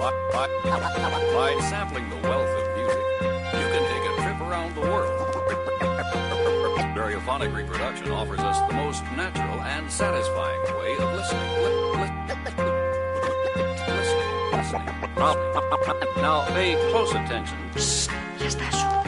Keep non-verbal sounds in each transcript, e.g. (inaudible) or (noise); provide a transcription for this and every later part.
By, by, by sampling the wealth of music, you can take a trip around the world. Stereophonic reproduction offers us the most natural and satisfying way of listening. listening, listening, listening. Now, pay close attention. Yes, that's.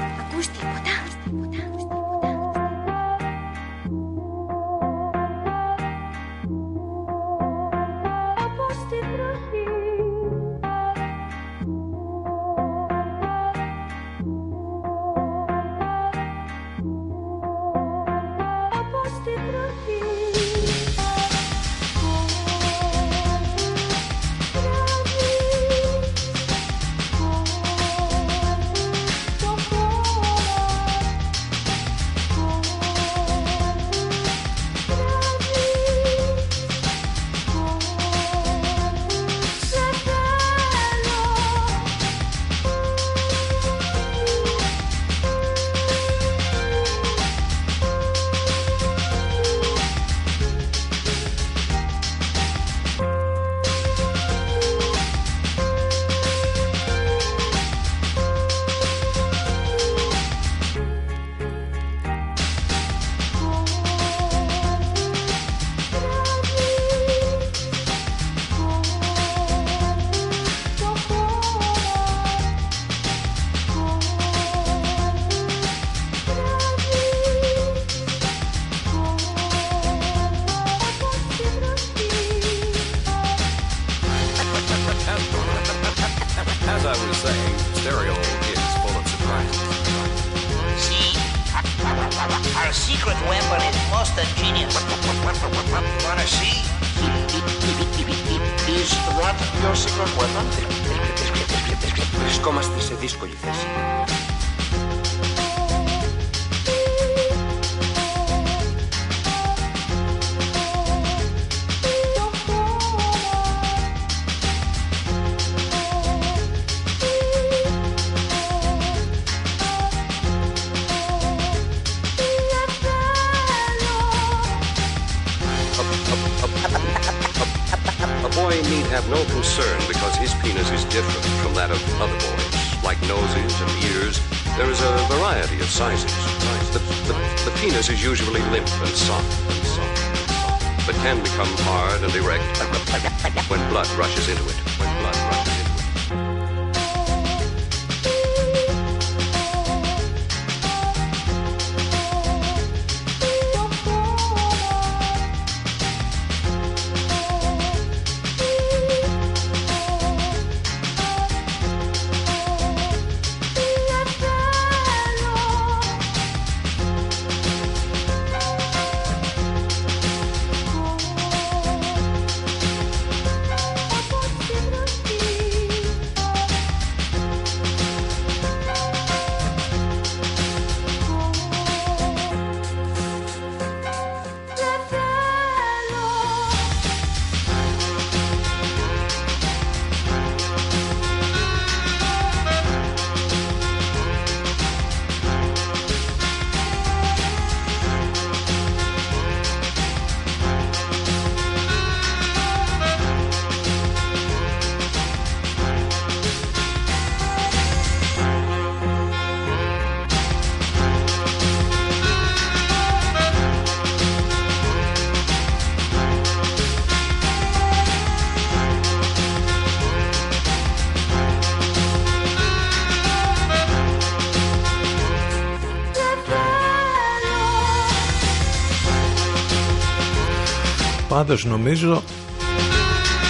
Πάντως νομίζω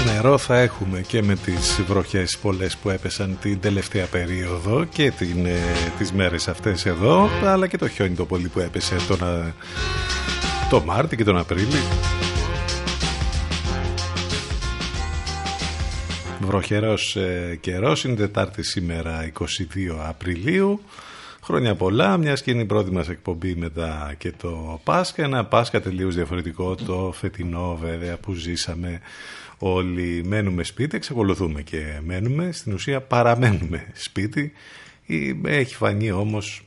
νερό θα έχουμε και με τις βροχές πολλές που έπεσαν την τελευταία περίοδο και την, ε, τις μέρες αυτές εδώ αλλά και το χιόνι το πολύ που έπεσε τον, α- το Μάρτι και τον Απρίλη. Βροχερός ε, καιρός είναι Τετάρτη σήμερα 22 Απριλίου Χρόνια πολλά, μιας και είναι η πρώτη μας εκπομπή μετά και το Πάσχα. Ένα Πάσχα τελείως διαφορετικό, το φετινό βέβαια που ζήσαμε όλοι. Μένουμε σπίτι, εξακολουθούμε και μένουμε. Στην ουσία παραμένουμε σπίτι. Ή- Έχει φανεί όμως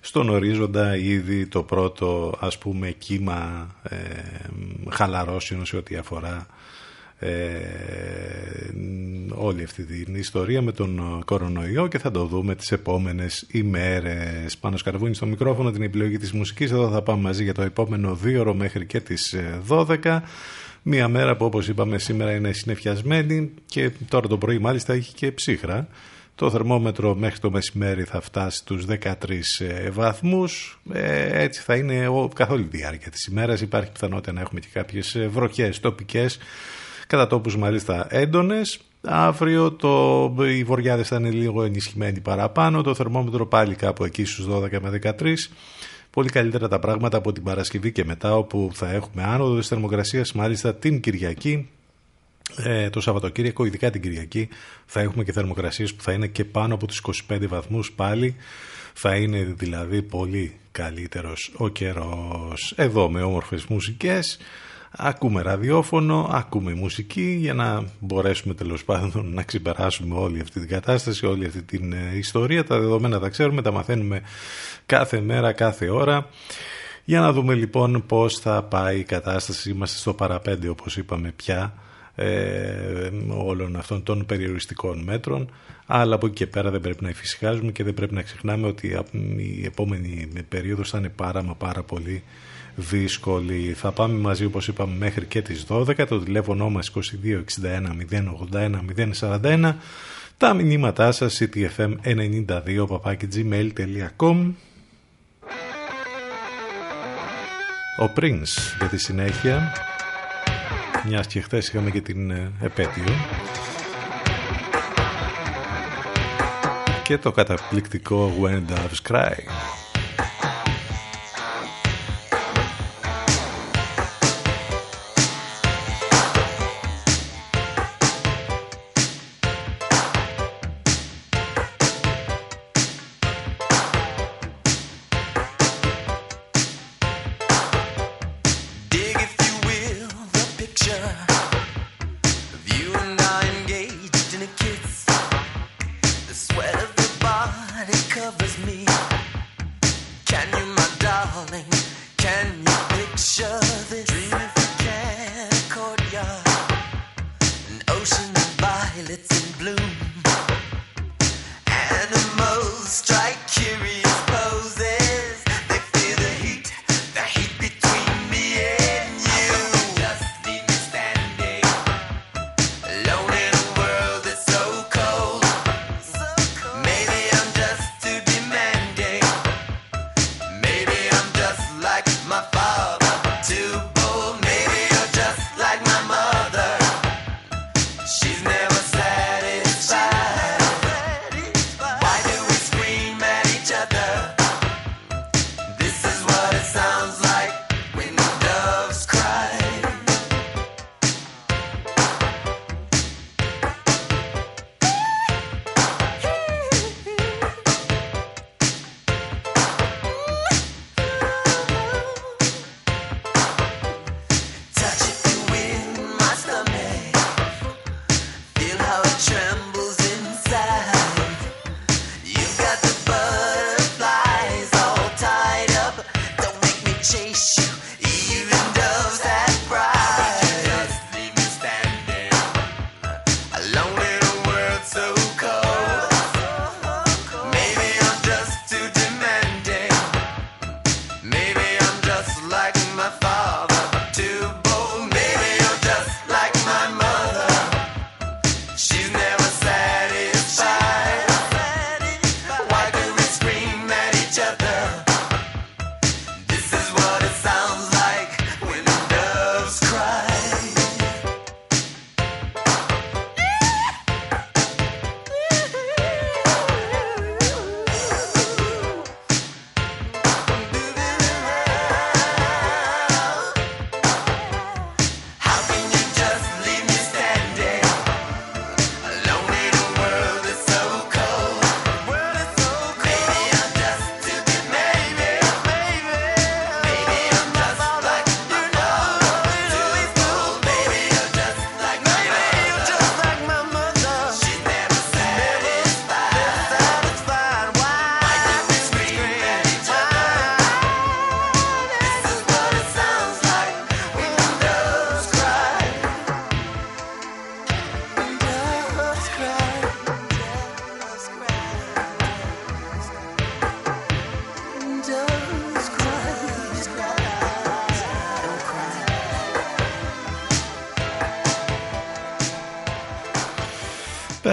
στον ορίζοντα ήδη το πρώτο ας πούμε κύμα ε, χαλαρώσεων σε ό,τι αφορά ε, όλη αυτή την ιστορία με τον κορονοϊό και θα το δούμε τις επόμενες ημέρες. Πάνω σκαρβούνι στο μικρόφωνο την επιλογή της μουσικής, εδώ θα πάμε μαζί για το επόμενο δύο ώρο μέχρι και τις 12. Μια μέρα που όπως είπαμε σήμερα είναι συνεφιασμένη και τώρα το πρωί μάλιστα έχει και ψύχρα. Το θερμόμετρο μέχρι το μεσημέρι θα φτάσει στους 13 ε, βαθμούς. Ε, έτσι θα είναι καθ' όλη τη διάρκεια της ημέρας. Υπάρχει πιθανότητα να έχουμε και κάποιες ε, βροχές τοπικές, κατά τόπους μάλιστα έντονες. Αύριο το, οι βοριάδες θα είναι λίγο ενισχυμένοι παραπάνω. Το θερμόμετρο πάλι κάπου εκεί στους 12 με 13 πολύ καλύτερα τα πράγματα από την Παρασκευή και μετά όπου θα έχουμε άνοδο της θερμοκρασίας μάλιστα την Κυριακή ε, το Σαββατοκύριακο, ειδικά την Κυριακή, θα έχουμε και θερμοκρασίες που θα είναι και πάνω από τους 25 βαθμούς πάλι. Θα είναι δηλαδή πολύ καλύτερος ο καιρός. Εδώ με όμορφες μουσικές, ακούμε ραδιόφωνο, ακούμε μουσική για να μπορέσουμε τέλος πάντων να ξεπεράσουμε όλη αυτή την κατάσταση, όλη αυτή την ε, ιστορία. Τα δεδομένα τα ξέρουμε, τα μαθαίνουμε κάθε μέρα, κάθε ώρα. Για να δούμε λοιπόν πώς θα πάει η κατάσταση. Είμαστε στο παραπέντε όπως είπαμε πια ε, όλων αυτών των περιοριστικών μέτρων αλλά από εκεί και πέρα δεν πρέπει να εφησυχάζουμε και δεν πρέπει να ξεχνάμε ότι η επόμενη περίοδος θα είναι πάρα μα πάρα πολύ δύσκολη. Θα πάμε μαζί όπως είπαμε μέχρι και τις 12 το τηλέφωνο μας 2261 081 041 τα μηνύματά σας ctfm92 gmail.com Ο Prince για τη συνέχεια. Μιας και χθες είχαμε και την ε, επέτειο. Και το καταπληκτικό When Doves Cry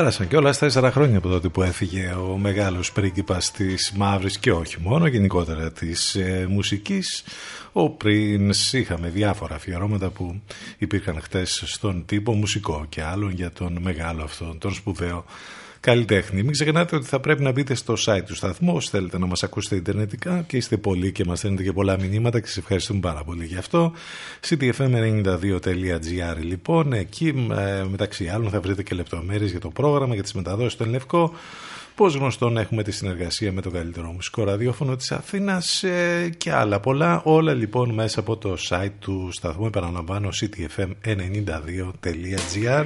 Πέρασαν και όλα στα τέσσερα χρόνια από τότε που έφυγε ο μεγάλος πρίγκιπας της μαύρης και όχι μόνο γενικότερα της ε, μουσικής. Ο Prince είχαμε διάφορα αφιερώματα που υπήρχαν χτες στον τύπο μουσικό και άλλων για τον μεγάλο αυτόν τον σπουδαίο καλλιτέχνη. Μην ξεχνάτε ότι θα πρέπει να μπείτε στο site του σταθμού όσοι θέλετε να μας ακούσετε ιντερνετικά και είστε πολλοί και μας στέλνετε και πολλά μηνύματα και σας ευχαριστούμε πάρα πολύ γι' αυτό. ctfm92.gr λοιπόν, εκεί ε, μεταξύ άλλων θα βρείτε και λεπτομέρειες για το πρόγραμμα, για τις μεταδόσεις στον Λευκό. Πώς γνωστόν έχουμε τη συνεργασία με το καλύτερο μουσικό ραδιόφωνο της Αθήνας ε, και άλλα πολλά. Όλα λοιπόν μέσα από το site του σταθμού, επαναλαμβάνω, ctfm92.gr.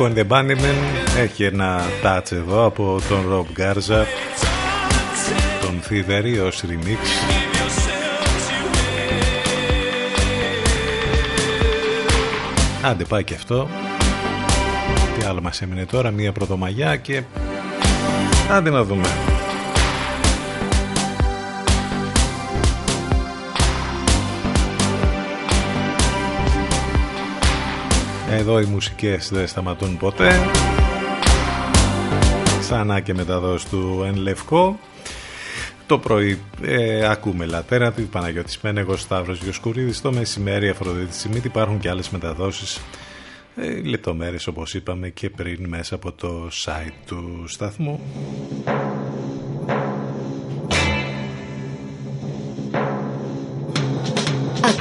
Killing Moon, Echo and the Bunnymen. Έχει ένα touch εδώ από τον Rob Garza. Τον Thievery ως remix. Άντε πάει και αυτό. Τι άλλο μας έμεινε τώρα Μία πρωτομαγιά και Άντε να δούμε Εδώ οι μουσικές δεν σταματούν ποτέ. Ξανά και μεταδόση του Εν Λευκό. Το πρωί ε, ακούμε Λατέρα, τη Παναγιώτης Μένεγος, Σταύρος Γιοσκουρίδης. Το μεσημέρι Αφροδίτη Σιμίτη υπάρχουν και άλλες μεταδόσεις ε, λεπτομέρειες όπως είπαμε και πριν μέσα από το site του σταθμού.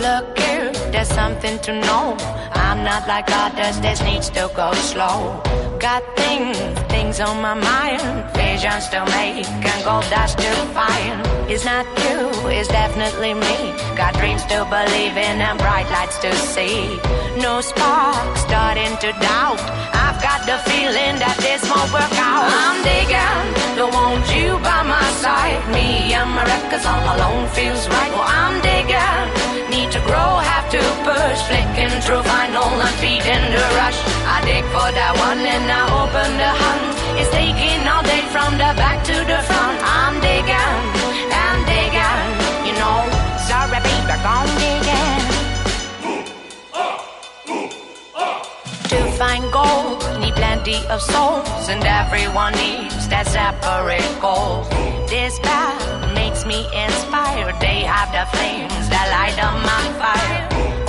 Look here, there's something to know. I'm not like others, this needs to go slow. Got things, things on my mind. Visions to make and gold dust to find. It's not you, it's definitely me. Got dreams to believe in and bright lights to see. No spark, starting to doubt. I've got the feeling that this won't work out. I'm digging, don't want you by my side. Me and my records all alone feels right. Well, I'm digging, to grow, have to push. Flicking through vinyl and feeding the rush. I dig for that one and I open the hunt. It's taking all day from the back to the front. I'm digging and digging, you know. Sorry, baby, I'm digging. To find gold, need plenty of souls, and everyone needs that separate goal. This path me inspired. They have the flames that light up my fire.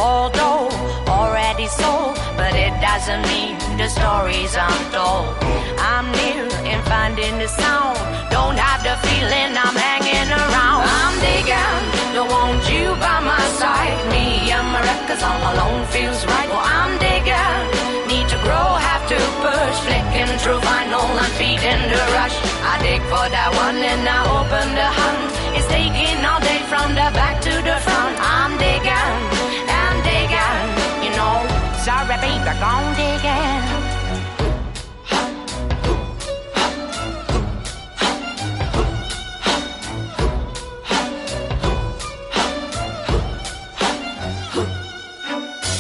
Although already sold, but it doesn't mean the stories I'm told. I'm near in finding the sound. Don't have the feeling I'm hanging around. I'm digging, don't want you by my side. Me and my records all alone feels right. Well, I'm digging, need to grow, have to push. Flicking through vinyl and feeding the rush. I dig for that one and I open the hunt. It's taking all day from the back to the front. I'm digging and digging, you know. Sorry, baby, gone digging.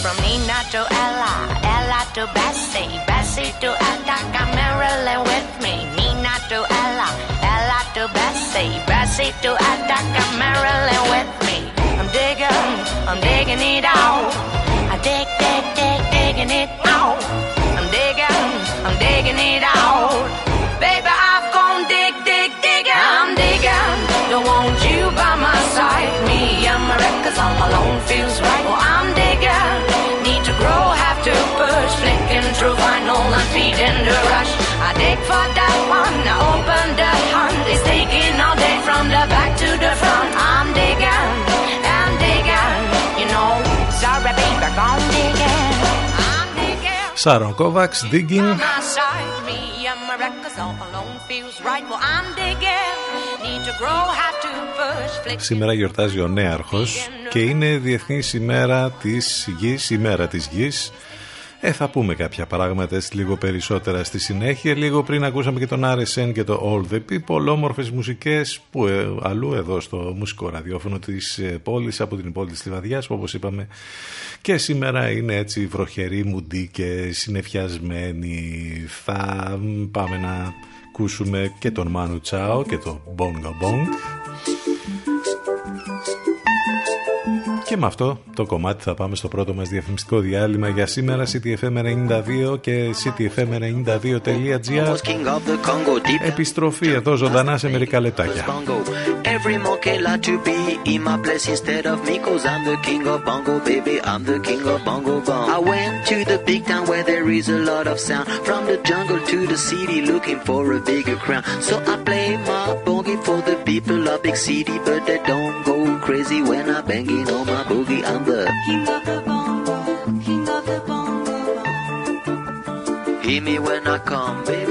From Nina to Ella, Ella to Bessie, Bessie to Attica, Marilyn with me. Bessie, Bessie to Attica, Marilyn with me. I'm digging, I'm digging it out. I dig, dig, dig, digging it out. I'm digging, I'm digging it out. Baby, I've gone dig, dig, digging. I'm digging, don't want you by my side. Me and my records all alone feels right. Well, I'm digging, need to grow, have to push. Flicking through vinyl and feeding the rush. I dig for that to push. Flicking Σήμερα γιορτάζει ο Νέαρχος και είναι Διεθνής ημέρα της Γης, ημέρα της Γης. Ε, θα πούμε κάποια πράγματα έτσι λίγο περισσότερα στη συνέχεια. Λίγο πριν ακούσαμε και τον RSN και το All The People, όμορφες μουσικές που ε, αλλού εδώ στο μουσικό ραδιόφωνο της ε, πόλης, από την πόλη της Λιβαδιάς, που όπως είπαμε και σήμερα είναι έτσι βροχερή, μουντή και συνεφιασμένη. Θα μ, πάμε να ακούσουμε και τον Μάνου Τσάο και το Bongo Bong. Και με αυτό το κομμάτι θα πάμε στο πρώτο μας διαφημιστικό διάλειμμα για σήμερα CTFM92 και CTFM92.gr Επιστροφή εδώ ζωντανά σε μερικά λεπτάκια. Every monkey like to be. In my place instead of me Cause I'm the king of bongo, baby, I'm the king of bongo bong. I went to the big town where there is a lot of sound. From the jungle to the city looking for a bigger crown. So I play my boogie for the people of big city But they don't go crazy when I'm banging on my boogie. I'm the king of the bongo, king of the bongo. Bong Hear me when I come, baby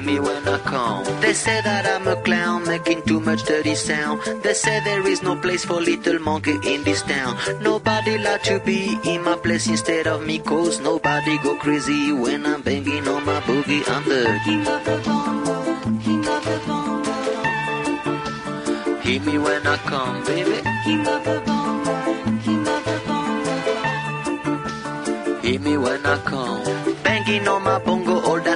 Hear me when I come. They say that I'm a clown making too much dirty sound. They say there is no place for little monkey in this town. Nobody like to be in my place instead of me, cause nobody go crazy when I'm banging on my boogie. I'm the king of the bongo, king of the bongo. Hear me when I come, baby. King of the bongo, king of the bongo. Hear me when I come.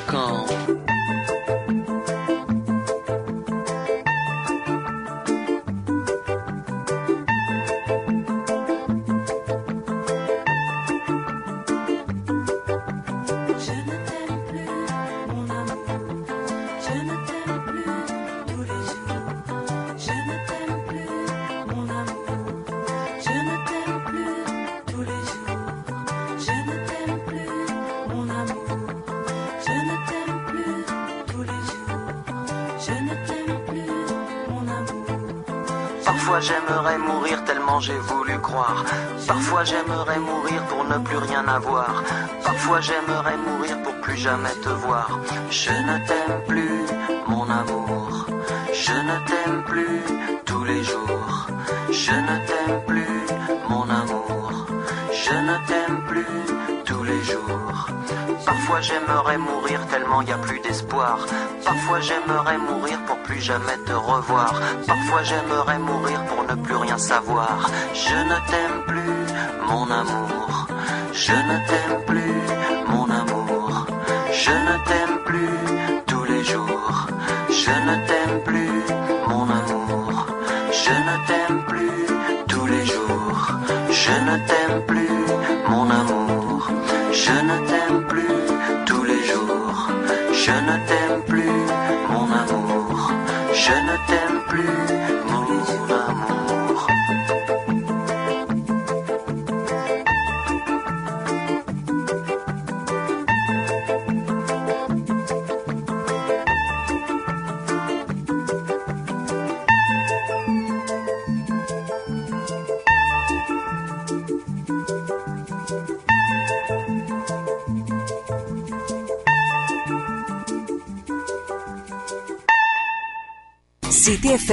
gmail.com. j'ai voulu croire. Parfois j'aimerais mourir pour ne plus rien avoir. Parfois j'aimerais mourir pour plus jamais te voir. Je ne t'aime plus, mon amour. Je ne t'aime plus tous les jours. Je ne t'aime plus, mon amour. Je ne t'aime plus tous les jours. Parfois j'aimerais mourir tellement y a plus d'espoir. Parfois j'aimerais mourir pour plus jamais te revoir. Parfois j'aimerais mourir savoir. Je ne t'aime plus, mon amour. Je ne t'aime plus, mon amour. Je ne t'aime plus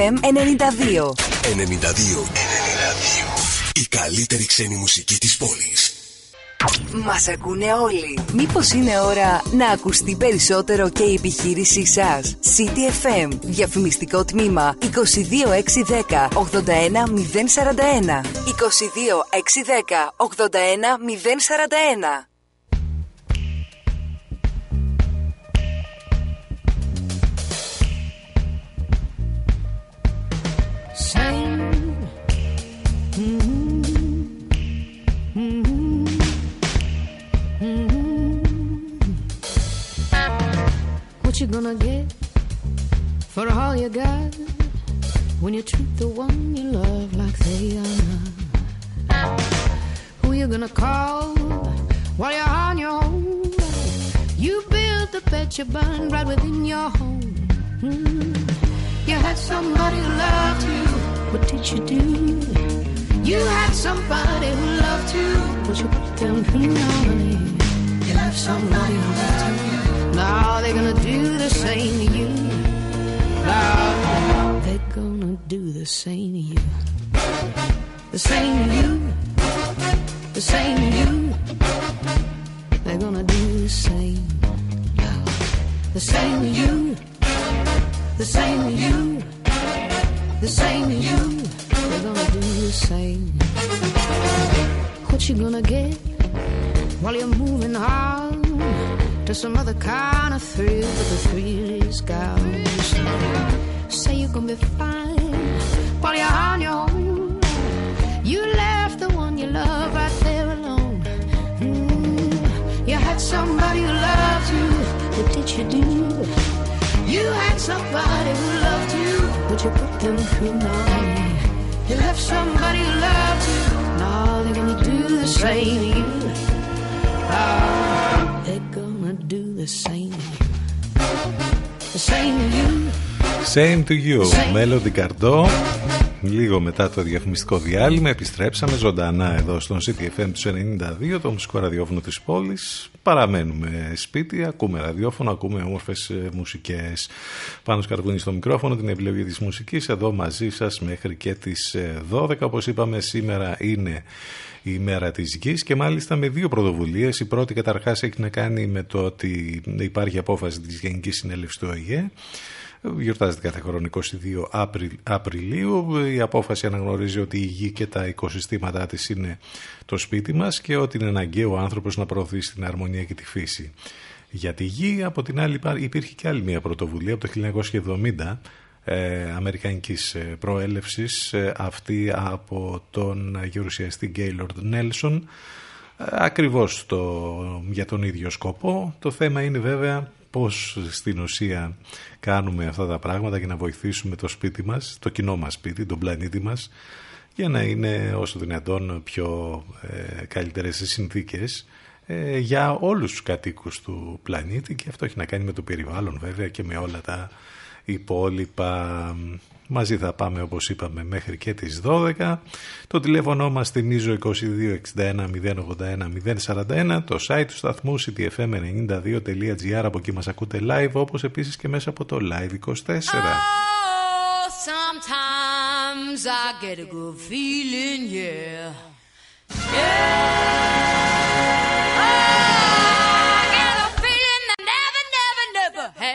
CTFM 92. 92. 92. Η καλύτερη ξένη μουσική της πόλης. Μας ακούνε όλοι. Μήπως είναι ώρα να ακουστεί περισσότερο και η επιχείρησή σας; CTFM. Διαφημιστικό τμήμα 22610 81041. 22610 81041. Got when you treat the one you love like they are not? Who you gonna call while you're on your own? You built the bed you burn right within your home. Mm. You had somebody who loved you. What did you do? You had somebody who loved you, but you put them honey. You left somebody who loved you. Now they're gonna do the same to you. Now they're gonna do the same to you. The same to you. The same to you. They're gonna do the same. The same to you. The same to you. The same to you. They're gonna do the same. What you gonna get while you're moving on to some other kind of thrill? But the thrill is gone. Say you're gonna be fine while you're on your own. You left the one you love right there alone. Mm. You had somebody who loved you. What did you do? You had somebody who loved you, but you put them through now. You left somebody who loved you. Now they're gonna do the same to you. Now they're gonna do the same to you. The same to you. Same to you, Melody Gardot. Λίγο μετά το διαφημιστικό διάλειμμα επιστρέψαμε ζωντανά εδώ στον CTFM τους 92, το μουσικό ραδιόφωνο της πόλης. Παραμένουμε σπίτι, ακούμε ραδιόφωνο, ακούμε όμορφες ε, μουσικές. Πάνω σκαρβούνι στο μικρόφωνο, την επιλογή της μουσικής, εδώ μαζί σας μέχρι και τις ε, 12. Όπως είπαμε σήμερα είναι η μέρα της γης και μάλιστα με δύο πρωτοβουλίες. Η πρώτη καταρχάς έχει να κάνει με το ότι υπάρχει απόφαση της Γενικής Συνέλευσης του ΟΗΕ Γιορτάζεται κάθε χρόνο 22 Απρι... Απριλίου. Η απόφαση αναγνωρίζει ότι η γη και τα οικοσυστήματά της είναι το σπίτι μας και ότι είναι αναγκαίο ο άνθρωπος να προωθήσει την αρμονία και τη φύση. Για τη γη, από την άλλη υπήρχε και άλλη μια πρωτοβουλία από το 1970 ε, αμερικανικής ε, προέλευσης ε, αυτή από τον γερουσιαστή Γκέιλορντ Νέλσον ακριβώς το, για τον ίδιο σκοπό. Το θέμα είναι βέβαια πώς στην ουσία κάνουμε αυτά τα πράγματα για να βοηθήσουμε το σπίτι μας, το κοινό μας σπίτι, τον πλανήτη μας για να είναι όσο δυνατόν πιο ε, καλύτερες οι συνθήκες ε, για όλους τους κατοίκους του πλανήτη και αυτό έχει να κάνει με το περιβάλλον βέβαια και με όλα τα υπόλοιπα Μαζί θα πάμε όπως είπαμε μέχρι και τις 12. Το τηλέφωνο μας θυμίζω 2261 081 041. Το site του σταθμού ctfm92.gr από εκεί μας ακούτε live όπως επίσης και μέσα από το live 24. Oh, sometimes I get a good feeling, yeah. Yeah.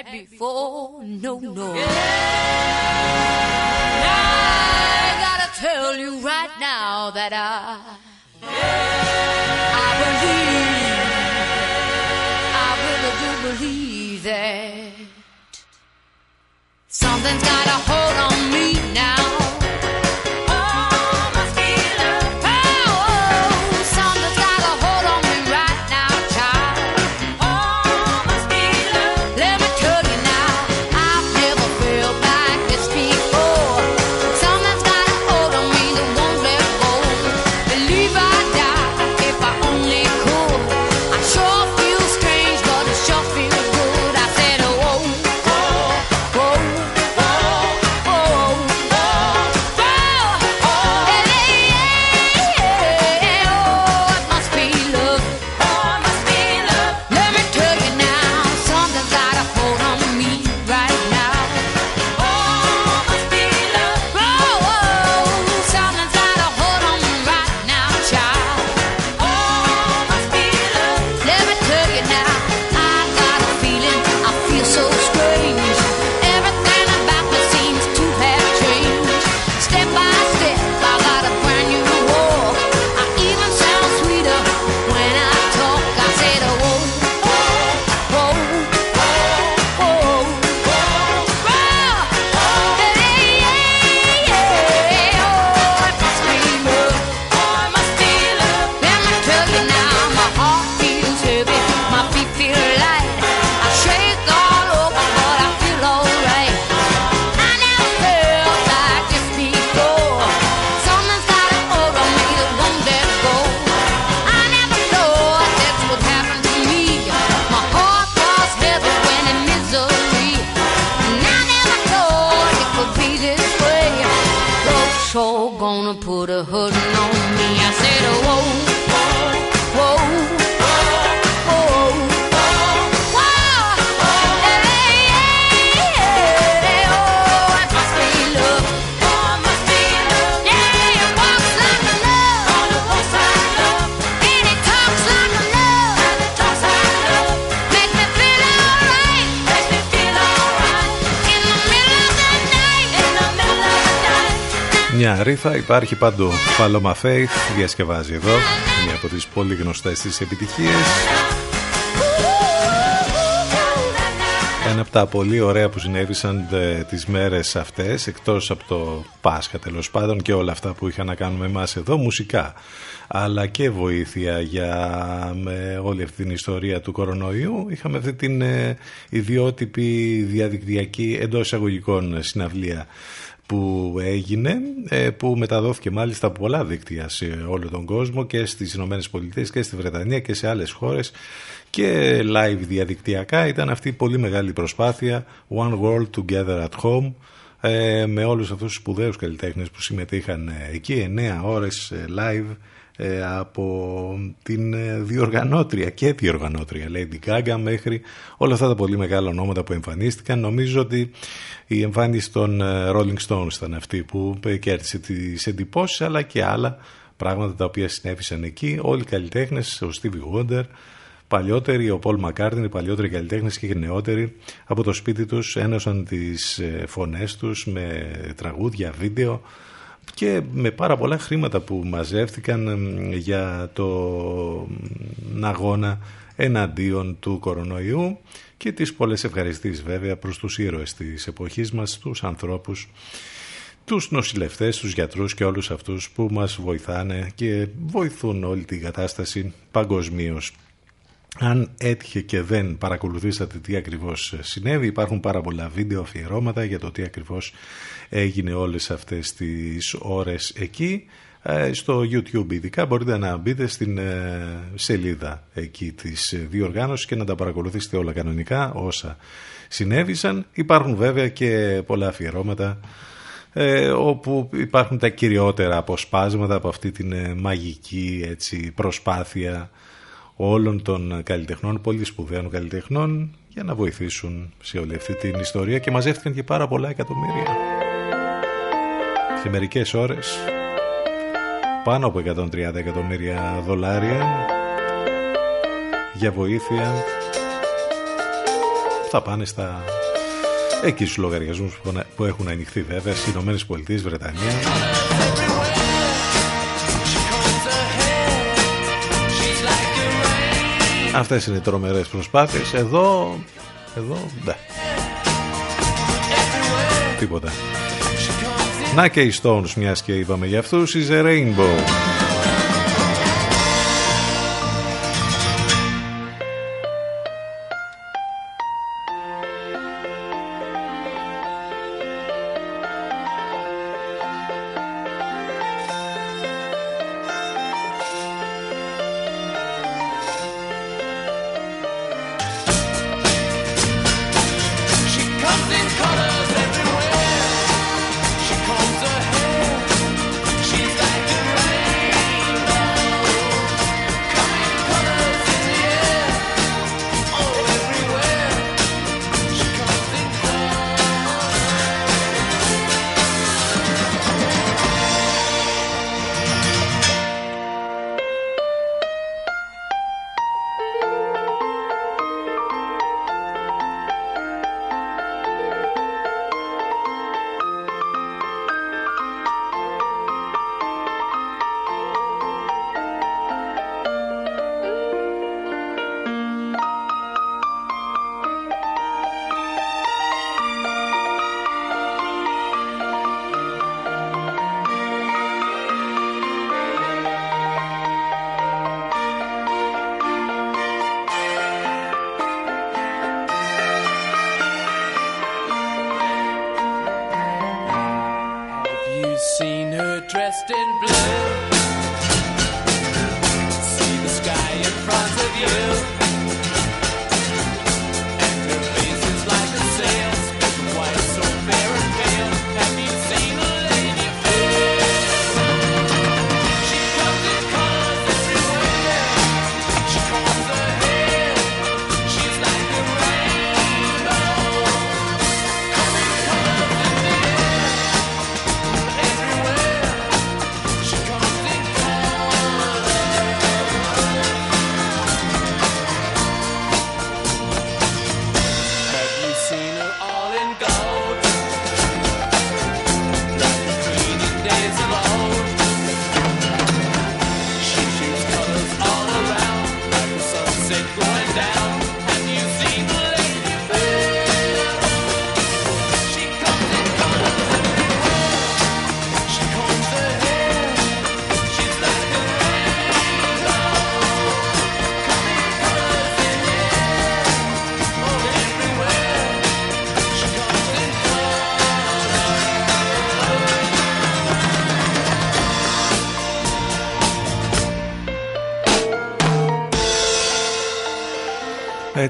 Had before. No, no. I gotta tell you right now that I, I believe, I really do believe that something's got a hold on me Μια ρήφα υπάρχει παντού. Paloma Faith διασκευάζει εδώ. Μια από τις πολύ γνωστές της επιτυχίες. Ένα από τα πολύ ωραία που συνέβησαν ε, τις μέρες αυτές, εκτός από το Πάσχα τέλος πάντων και όλα αυτά που είχαν να κάνουμε εμάς εδώ, μουσικά, αλλά και βοήθεια για με όλη αυτή την ιστορία του κορονοϊού, είχαμε αυτή την ε, ιδιότυπη διαδικτυακή εντός εισαγωγικών συναυλία που έγινε, ε, που μεταδόθηκε μάλιστα από πολλά δίκτυα σε όλο τον κόσμο και στις Ηνωμένες Πολιτείες και στη Βρετανία και σε άλλες χώρες. Και live διαδικτυακά ήταν αυτή η πολύ μεγάλη προσπάθεια One World Together at Home ε, με όλους αυτούς τους σπουδαίους καλλιτέχνες που συμμετείχαν ε, εκεί 9 ώρες ε, live. ε, από την ε, διοργανώτρια και διοργανώτρια Lady Gaga μέχρι όλα αυτά τα πολύ μεγάλα ονόματα που εμφανίστηκαν. Νομίζω ότι η εμφάνιση των ε, Rolling Stones ήταν αυτή που ε, κέρδισε τις εντυπώσεις αλλά και άλλα πράγματα τα οποία συνέβησαν εκεί. Όλοι οι καλλιτέχνες, ο Stevie Wonder παλιότεροι, ο Paul McCartney, οι παλιότεροι καλλιτέχνες και οι νεότεροι από το σπίτι τους ένωσαν τις ε, φωνές τους με τραγούδια, βίντεο και με πάρα πολλά χρήματα που μαζεύτηκαν εμ, για τον αγώνα εναντίον του κορονοϊού και τις πολλές ευχαριστήσεις βέβαια προς τους ήρωες της εποχής μας, τους ανθρώπους τους νοσηλευτές, τους γιατρούς και όλους αυτούς που μας βοηθάνε και βοηθούν όλη την κατάσταση παγκοσμίως. Αν έτυχε και δεν παρακολουθήσατε τι ακριβώς συνέβη, υπάρχουν πάρα πολλά βίντεο αφιερώματα για το τι ακριβώς έγινε όλες αυτές τις ώρες εκεί. Ε, Στο YouTube ειδικά μπορείτε να μπείτε στην ε, σελίδα εκεί της ε, διοργάνωσης και να τα παρακολουθήσετε όλα κανονικά όσα συνέβησαν. Υπάρχουν βέβαια και πολλά αφιερώματα ε, όπου υπάρχουν τα κυριότερα αποσπάσματα από αυτή την ε, μαγική έτσι, προσπάθεια όλων των καλλιτεχνών, πολύ σπουδαίων καλλιτεχνών για να βοηθήσουν σε όλη αυτή την ιστορία και μαζεύτηκαν και πάρα πολλά εκατομμύρια. Σε μερικές ώρες πάνω από 130 εκατομμύρια δολάρια για βοήθεια θα πάνε στα εκεί στους λογαριασμούς που- που έχουν ανοιχθεί βέβαια στις Ηνωμένες Πολιτείες, Βρετανία Αυτές είναι οι τρομερές προσπάθειες. Εδώ, εδώ, ναι. Τίποτα. Να και οι Stones, μιας και είπαμε για αυτούς, is a rainbow.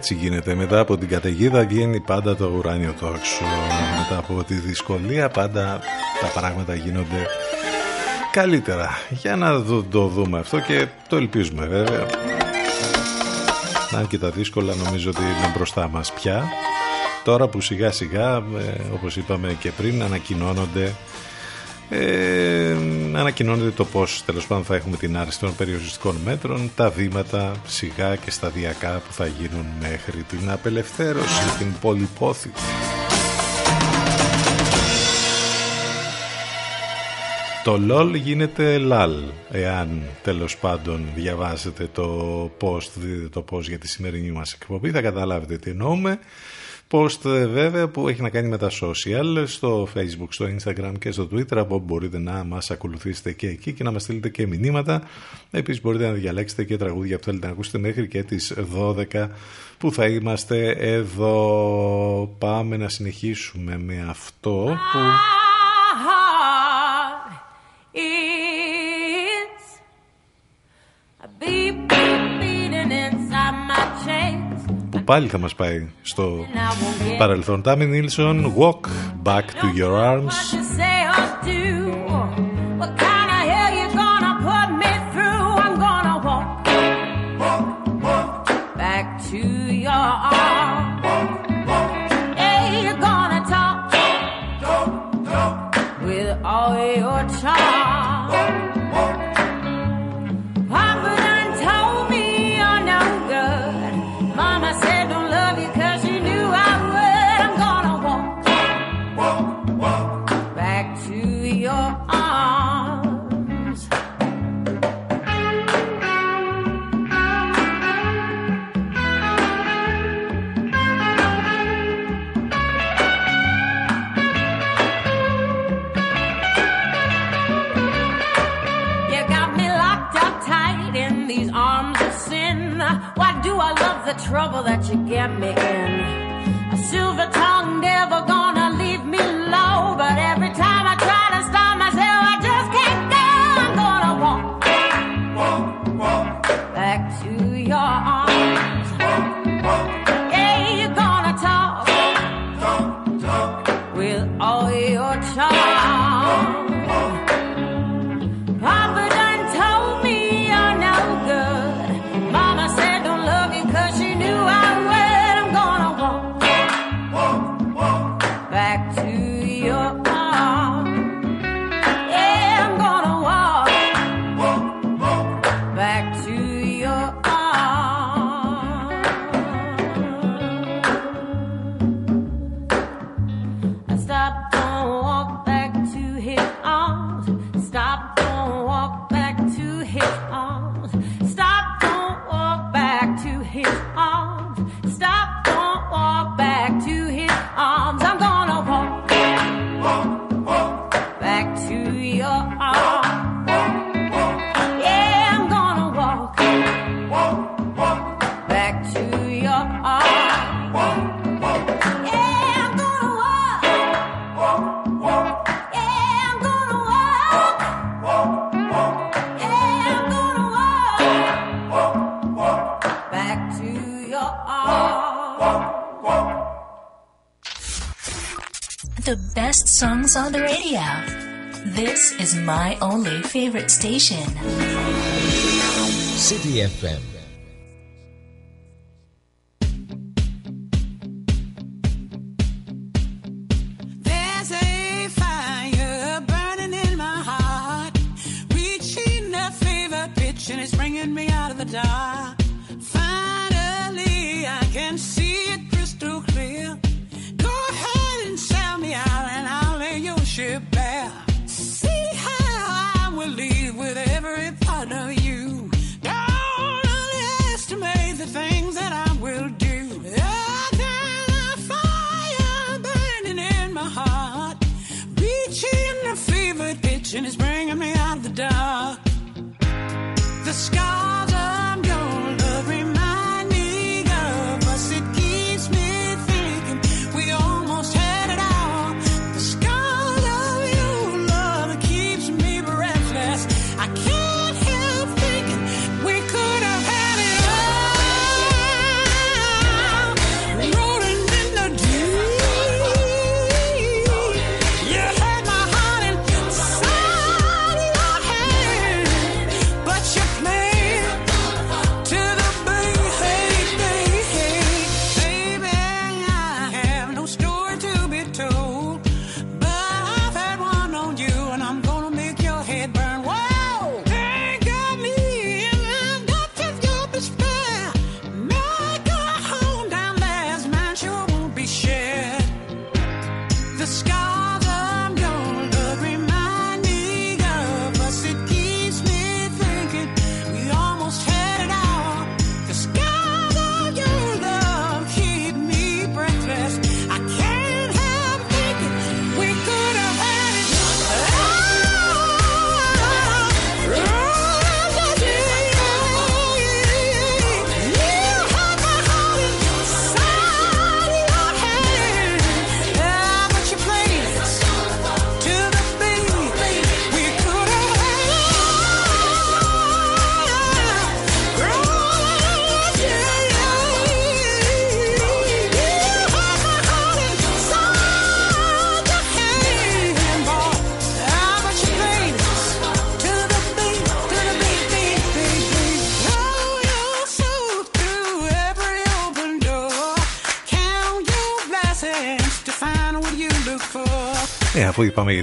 Έτσι γίνεται. Μετά από την καταιγίδα βγαίνει πάντα το ουράνιο τόξο. Μετά από τη δυσκολία πάντα τα πράγματα γίνονται καλύτερα. Για να δω- το δούμε αυτό και το ελπίζουμε βέβαια. Αν και τα δύσκολα νομίζω ότι είναι μπροστά μας πια. Τώρα που σιγά σιγά, ε, όπως είπαμε και πριν, ανακοινώνονται ε, ανακοινώνεται το πώς τέλος πάντων θα έχουμε την άρση των περιοριστικών μέτρων, τα βήματα σιγά και σταδιακά που θα γίνουν μέχρι την απελευθέρωση, την πολυπόθη. Το LOL γίνεται LAL, εάν τέλος πάντων διαβάσετε το post, δείτε το post για τη σημερινή μας εκπομπή, θα καταλάβετε τι εννοούμε. Post ε, βέβαια που έχει να κάνει με τα social, στο facebook, στο instagram και στο twitter, από όπου μπορείτε να μας ακολουθήσετε και εκεί και να μας στείλετε και μηνύματα. Επίσης μπορείτε να διαλέξετε και τραγούδια που θέλετε να ακούσετε μέχρι και τις 12 που θα είμαστε εδώ. Πάμε να συνεχίσουμε με αυτό που... πάλι θα μας πάει στο παρελθόν. Τάμι Νίλσον, Walk Back to Your Arms. get me. My only favorite station. City FM. A pitch, and it's bringing me out of the dark. The scars I'm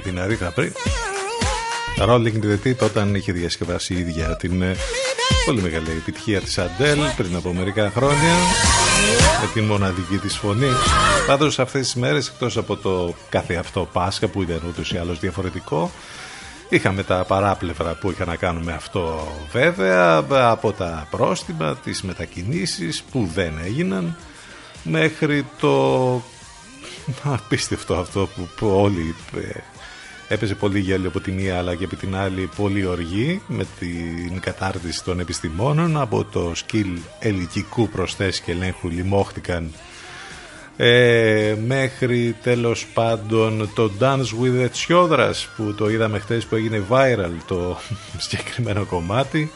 την Αρίθα πριν. Rolling the Deep όταν είχε διασκευάσει η ίδια την ε, πολύ μεγάλη επιτυχία της Αντέλ πριν από μερικά χρόνια με την μοναδική της φωνή. Πάντως αυτές τις μέρες εκτός από το κάθε αυτό Πάσχα που ήταν ούτως ή άλλως διαφορετικό Είχαμε τα παράπλευρα που είχαν να κάνουν με αυτό βέβαια από τα πρόστιμα, τις μετακινήσεις που δεν έγιναν μέχρι το (laughs) απίστευτο αυτό που, που όλοι ε, έπαιζε πολύ γέλιο από τη μία αλλά και από την άλλη πολύ οργή με την κατάρτιση των επιστημόνων από το σκυλ ελικικού προσθέσεις και ελέγχου λιμόχτηκαν ε, μέχρι τέλος πάντων το Dance with the Childras που το είδαμε χτες που έγινε viral το (laughs) συγκεκριμένο κομμάτι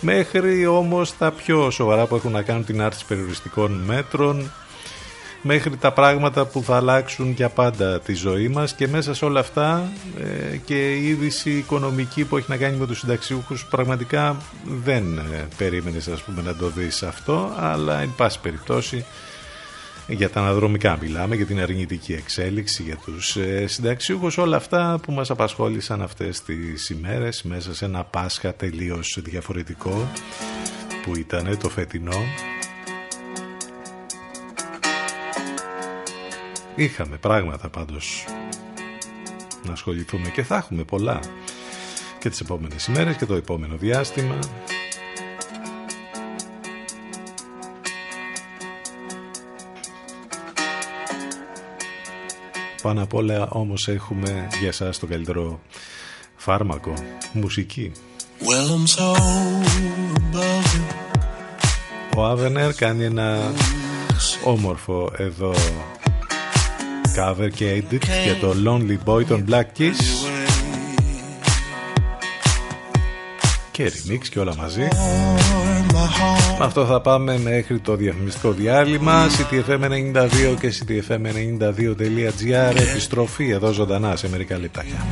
μέχρι όμως τα πιο σοβαρά που έχουν να κάνουν την άρση περιοριστικών μέτρων μέχρι τα πράγματα που θα αλλάξουν για πάντα τη ζωή μας και μέσα σε όλα αυτά ε, και η είδηση οικονομική που έχει να κάνει με τους συνταξιούχους πραγματικά δεν ε, περίμενες ας πούμε να το δεις αυτό αλλά εν πάση περιπτώσει για τα αναδρομικά μιλάμε, για την αρνητική εξέλιξη, για τους ε, συνταξιούχους, όλα αυτά που μας απασχόλησαν αυτές τις ημέρες μέσα σε ένα Πάσχα τελείως διαφορετικό που ήταν το φετινό. Είχαμε πράγματα πάντως να ασχοληθούμε και θα έχουμε πολλά και τις επόμενες ημέρες και το επόμενο διάστημα. Πάνω απ' όλα όμως έχουμε για σας το καλύτερο φάρμακο, μουσική. Well, I'm so above you. Ο Άβενερ κάνει ένα όμορφο εδώ cover και edit για το Lonely Boy των Black Keys και remix και όλα μαζί. Με αυτό θα πάμε μέχρι το διαφημιστικό διάλειμμα. CTFM92 και CTFM92.gr Επιστροφή εδώ ζωντανά σε μερικά λεπτάκια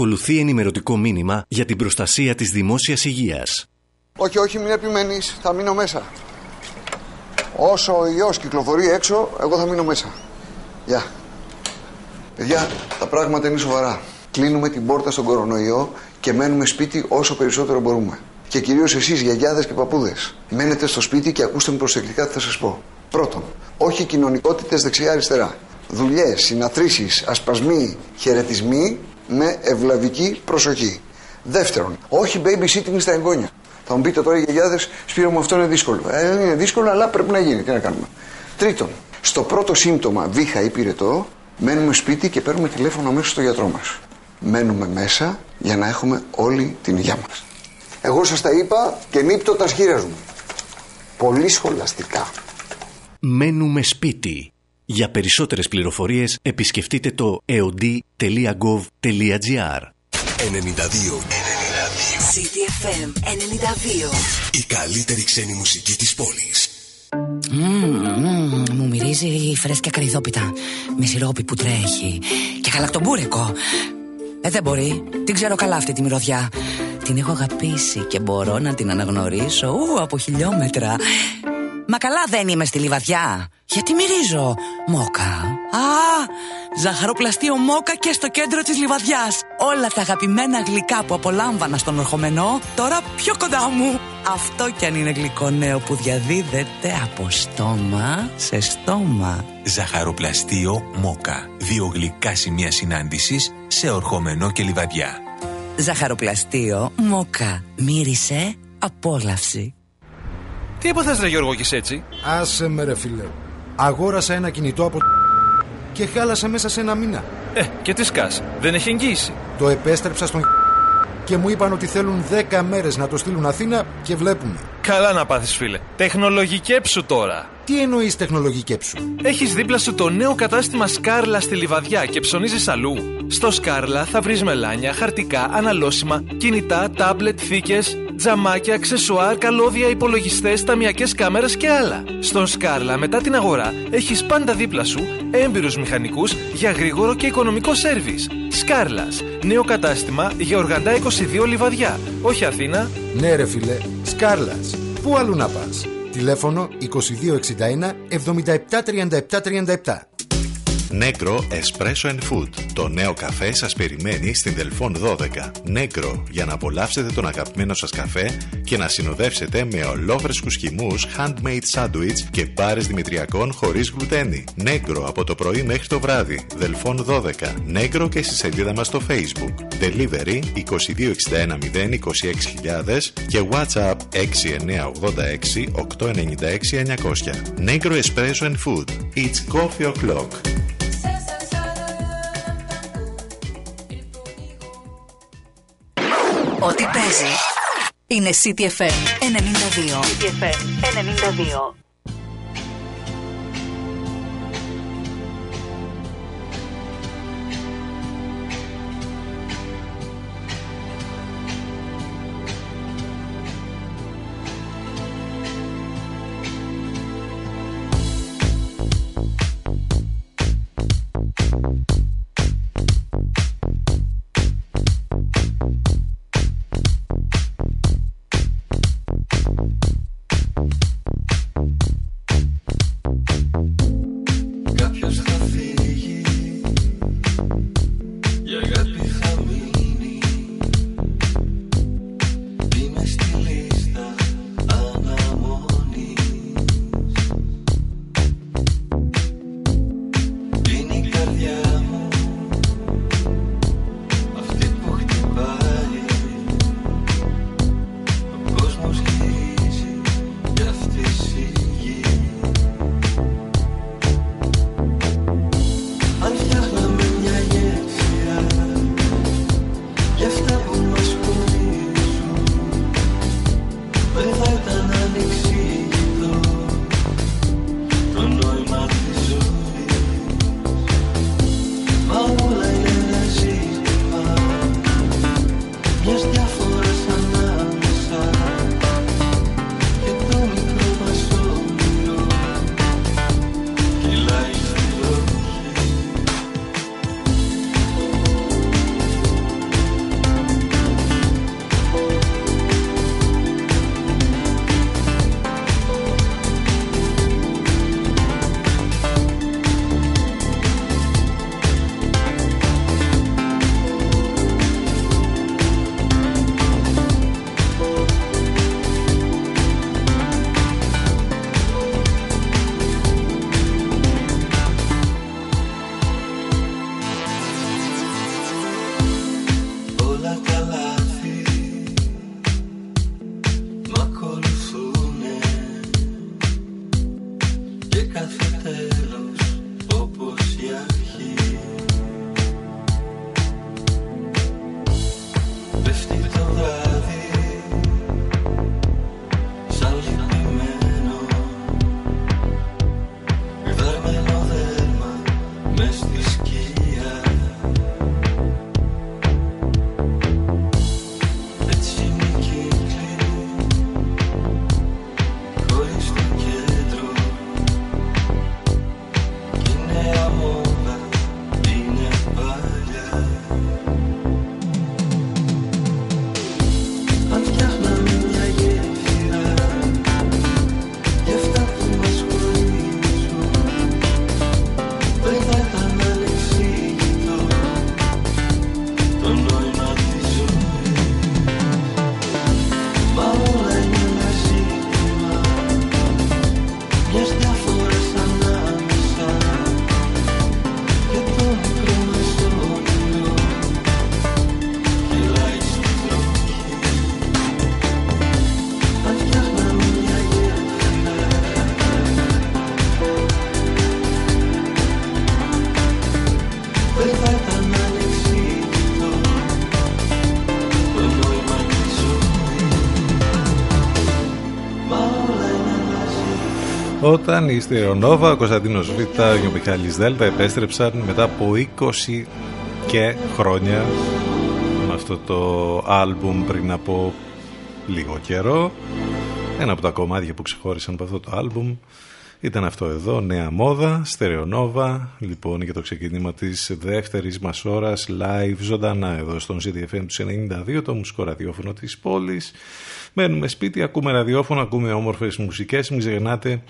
Ακολουθεί ενημερωτικό μήνυμα για την προστασία της δημόσιας υγείας. Όχι, όχι, μην επιμένεις, θα μείνω μέσα. Όσο ο ιός κυκλοφορεί έξω, εγώ θα μείνω μέσα. Γεια. Παιδιά, τα πράγματα είναι σοβαρά. Κλείνουμε την πόρτα στον κορονοϊό και μένουμε σπίτι όσο περισσότερο μπορούμε. Και κυρίως εσείς, γιαγιάδες και παππούδες. Μένετε στο σπίτι και ακούστε με προσεκτικά τι θα σας πω. Πρώτον, όχι κοινωνικότητες δεξιά-αριστερά. Δουλειές, συναθρήσεις, ασπασμοί, χαιρετισμοί με ευλαβική προσοχή. Δεύτερον, όχι babysitting στα εγγόνια. Θα μου πείτε τώρα οι γιαγιάδες, Σπύρο μου αυτό είναι δύσκολο. Ε, είναι δύσκολο, αλλά πρέπει να γίνει. Τι να κάνουμε. Τρίτον, στο πρώτο σύμπτωμα βήχα ή πυρετό, μένουμε σπίτι και παίρνουμε τηλέφωνο αμέσως στο γιατρό μας. Μένουμε μέσα για να έχουμε όλη την υγεία μας. Εγώ σας τα είπα και νύπτω τα σχήρας μου. Πολύ σχολαστικά. Μένουμε σπίτι. Για περισσότερες πληροφορίες επισκεφτείτε το eod.gov.gr 92. CTFM 92. Η καλύτερη ξένη μουσική της πόλης. Μμμ, μου μυρίζει φρέσκια καριδόπιτα με σιρόπι που τρέχει και γαλακτομπούρεκο. Ε, δεν μπορεί. Την ξέρω καλά αυτή τη μυρωδιά. Την έχω αγαπήσει και μπορώ να την αναγνωρίσω ου, από χιλιόμετρα. Μα καλά δεν είμαι στη λιβαδιά. Γιατί μυρίζω. Μόκα. Α, ζαχαροπλαστείο μόκα και στο κέντρο της λιβαδιάς. Όλα τα αγαπημένα γλυκά που απολάμβανα στον ορχομενό, τώρα πιο κοντά μου. Αυτό κι αν είναι γλυκό νέο που διαδίδεται από στόμα σε στόμα. Ζαχαροπλαστείο Μόκα. Δύο γλυκά σημεία συνάντησης σε ορχομενό και λιβαδιά. Ζαχαροπλαστείο μόκα. Μύρισε απόλαυση. Τι έπαθες ρε Γιώργο και έτσι; Άσε με ρε φίλε. Αγόρασα ένα κινητό από και χάλασε μέσα σε ένα μήνα. Ε, και τι σκάς. Δεν έχει εγγύηση. Το επέστρεψα στον και μου είπαν ότι θέλουν 10 μέρες να το στείλουν Αθήνα και βλέπουμε. Καλά να πάθεις φίλε. Τεχνολογικέψου τώρα. Τι εννοείς τεχνολογικέψου; Έχεις δίπλα σου το νέο κατάστημα Σκάρλα στη Λιβαδιά και ψωνίζεις αλλού. Στο Σκάρλα θα βρεις μελάνια, χαρτικά, αναλώσιμα, κινητά, τάμπλετ, θήκες, τζαμάκια, αξεσουάρ, καλώδια, υπολογιστές, ταμιακές κάμερες και άλλα. Στον Σκάρλα μετά την αγορά έχεις πάντα δίπλα σου έμπειρους μηχανικούς για γρήγορο και οικονομικό σέρβις. Σκάρλας, νέο κατάστημα για Οργαντά 22 Λιβαδιά. Όχι Αθήνα; Ναι ρε φίλε, Σκάρλας. Πού αλλού να πας; Τηλέφωνο 2261 773737. Negro Espresso and Food. Το νέο καφέ σας περιμένει στην Δελφόν 12. Negro για να απολαύσετε τον αγαπημένο σας καφέ και να συνοδεύσετε με ολόφρεσκους χυμούς, handmade sandwich και μπάρες δημητριακών χωρίς γλουτένι. Negro από το πρωί μέχρι το βράδυ. Δελφόν 12. Negro και στη σελίδα μας στο Facebook. Delivery 2261 026 και WhatsApp 6986 896 900. Negro Espresso and Food. It's coffee o'clock. Ό,τι παίζει είναι CTFM 92. CTFM 92. Όταν η Στερεονόβα, ο Κωνσταντίνος Β, ο Μιχάλης Δέλτα επέστρεψαν μετά από 20 και χρόνια με αυτό το άλμπουμ πριν από λίγο καιρό. Ένα από τα κομμάτια που ξεχώρισαν από αυτό το άλμπουμ ήταν αυτό εδώ, νέα μόδα, στερεονόβα, λοιπόν για το ξεκίνημα της δεύτερης μας ώρας live ζωντανά εδώ στον CDFM του 92, το μουσικό ραδιόφωνο της πόλης. Μένουμε σπίτι, ακούμε ραδιόφωνο, ακούμε όμορφες μουσικές. Μην ξεχνάτε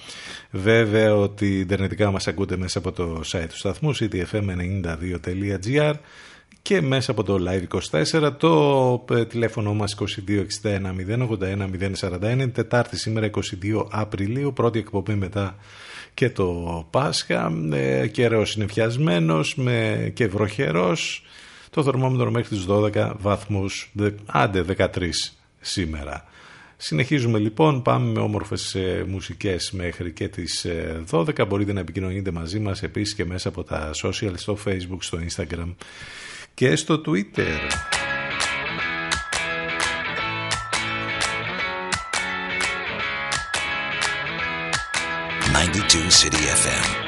βέβαια ότι ιντερνετικά μας ακούτε μέσα από το site του σταθμού ctfm92.gr και μέσα από το Live24. Το ε, τηλέφωνο μας 2261 081 041 Τετάρτη σήμερα 22 Απριλίου πρώτη εκπομπή μετά και το Πάσχα. Ε, καιρός είναι φιασμένος με, και βροχερός. Το θερμόμετρο μέχρι τους 12 βαθμούς άντε 13 σήμερα Συνεχίζουμε λοιπόν, πάμε με όμορφες ε, μουσικές μέχρι και τις ε, 12. Μπορείτε να επικοινωνείτε μαζί μας επίσης και μέσα από τα social, στο facebook, στο instagram και στο twitter. 92 City FM.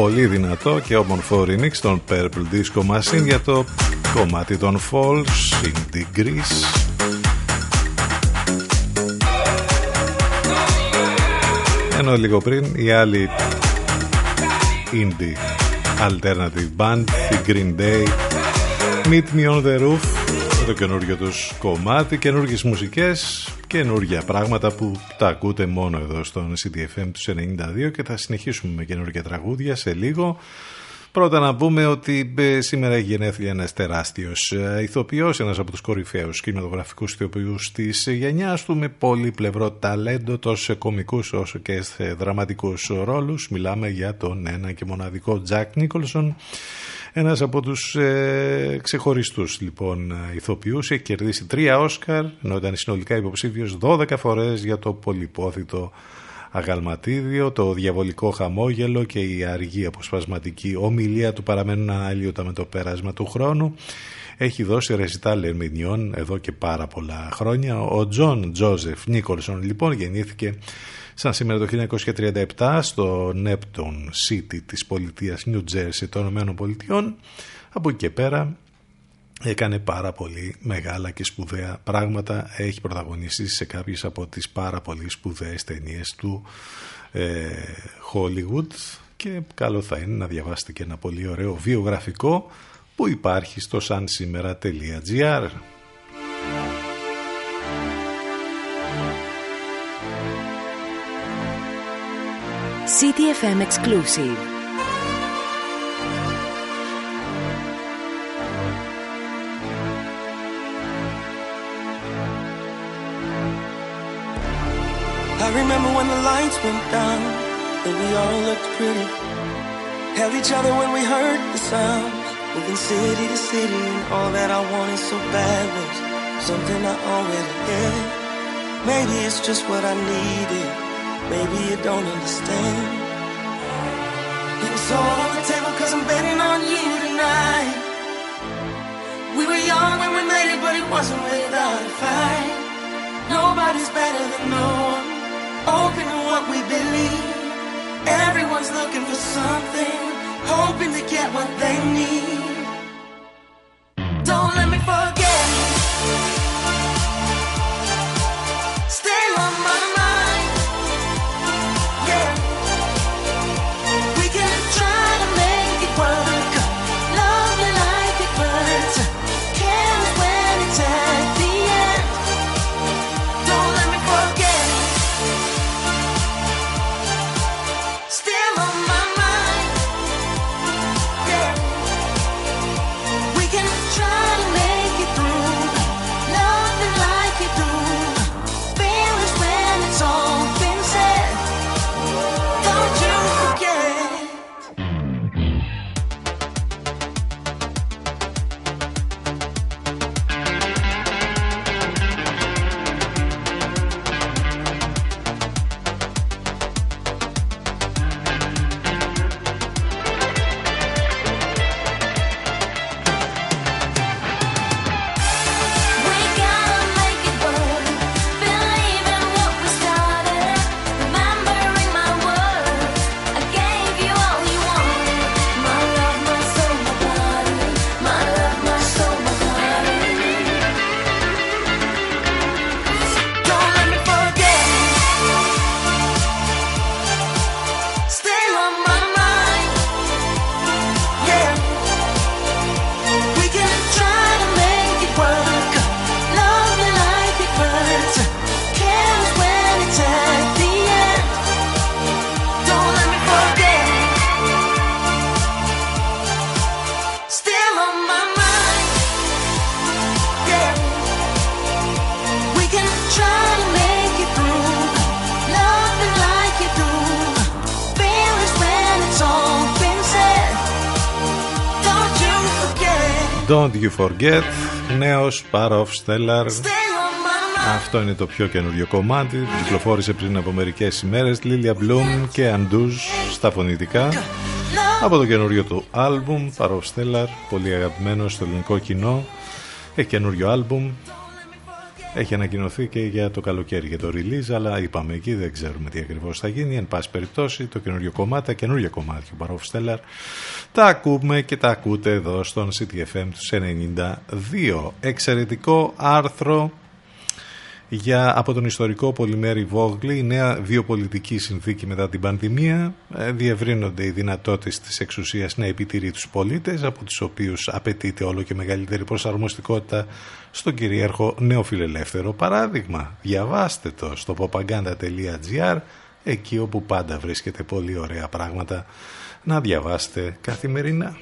Πολύ δυνατό και όμορφο remix των Purple Disco Machine για το κομμάτι των Falls in Degrees. Ενώ λίγο πριν η άλλη indie alternative band, η Green Day, Meet Me on the Roof, το καινούργιο τους κομμάτι, καινούργιες μουσικές, καινούργια πράγματα που τα ακούτε μόνο εδώ στον CDFM του 92 και θα συνεχίσουμε με καινούργια τραγούδια σε λίγο. Πρώτα να πούμε ότι ε, σήμερα έχει γενέθλια ένας τεράστιος ε, ηθοποιός, ένας από τους κορυφαίους κινηματογραφικούς ηθοποιούς της γενιάς του με πολύπλευρο ταλέντο τόσο σε κομικούς όσο και σε δραματικούς ρόλους. Μιλάμε για τον ένα και μοναδικό Τζακ Νίκολσον ένας από τους ε, ξεχωριστούς λοιπόν ηθοποιούς έχει κερδίσει τρία Όσκαρ ενώ ήταν συνολικά υποψήφιος 12 φορές για το πολυπόθητο αγαλματίδιο, το διαβολικό χαμόγελο και η αργή αποσπασματική ομιλία του παραμένουν αναλλοίωτα με το πέρασμα του χρόνου. Έχει δώσει ρεζιτάλ ερμηνεών εδώ και πάρα πολλά χρόνια. Ο Τζον Τζόζεφ Νίκολσον λοιπόν γεννήθηκε σαν σήμερα το 1937 στο Neptune City της πολιτείας New Jersey των Ηνωμένων Πολιτειών. Από εκεί και πέρα έκανε πάρα πολύ μεγάλα και σπουδαία πράγματα. Έχει πρωταγωνιστήσει σε κάποιες από τις πάρα πολύ σπουδαίες ταινίες του ε, Hollywood και καλό θα είναι να διαβάσετε και ένα πολύ ωραίο βιογραφικό που υπάρχει στο sansimera.gr CTFM Exclusive. I remember when the lights went down and we all looked pretty. Held each other when we heard the sounds, moving city to city, and all that I wanted so bad was something I already had. Maybe it's just what I needed. Maybe you don't understand. It was all on the table cause I'm betting on you tonight. We were young when we made it, but it wasn't without a fight. Nobody's better than no one. Open to what we believe. Everyone's looking for something, hoping to get what they need. Don't let me forget. Forget, νέος Power of Stellar. Αυτό είναι το πιο καινούριο κομμάτι. Κυκλοφόρησε πριν από μερικές ημέρες. Lilia Bloom και Anduz στα φωνητικά. Από το καινούριο του άλμπουμ, Power of Stellar, πολύ αγαπημένο στο ελληνικό κοινό. Έχει καινούριο άλμπουμ. Έχει ανακοινωθεί και για το καλοκαίρι για το release, αλλά είπαμε εκεί δεν ξέρουμε τι ακριβώς θα γίνει. Εν πάση περιπτώσει, το καινούριο κομμάτι, τα καινούργια κομμάτια του Power of Stellar, τα ακούμε και τα ακούτε εδώ στον CTFM του 92. Εξαιρετικό άρθρο για, από τον ιστορικό πολυμέρη Βόγλη, η νέα βιοπολιτική συνθήκη μετά την πανδημία. Ε, διευρύνονται οι δυνατότητες της εξουσίας να επιτηρεί τους πολίτες, από τους οποίους απαιτείται όλο και μεγαλύτερη προσαρμοστικότητα στον κυρίαρχο νεοφιλελεύθερο παράδειγμα. Διαβάστε το στο popaganda.gr, εκεί όπου πάντα βρίσκεται πολύ ωραία πράγματα να διαβάσετε καθημερινά.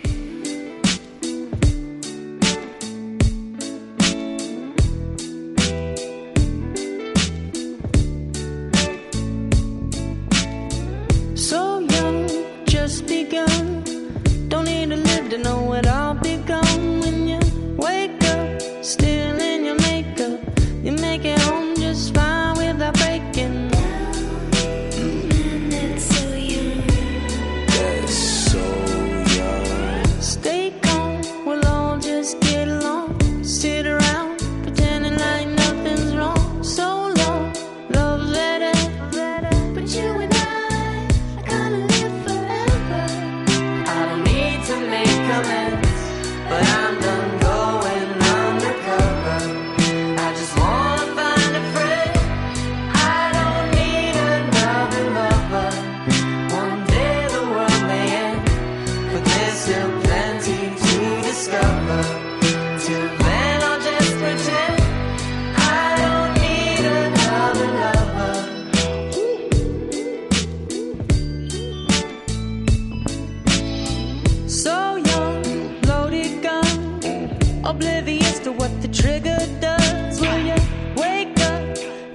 Oblivious to what the trigger does. Will you wake up?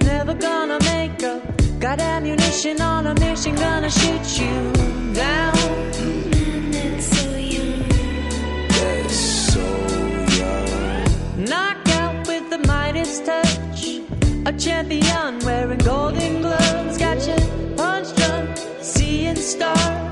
Never gonna make up. Got ammunition on a mission, gonna shoot you down. so young. That's so young. Knock out with the Midas touch. A champion wearing golden gloves. Got you punch drunk, seeing stars.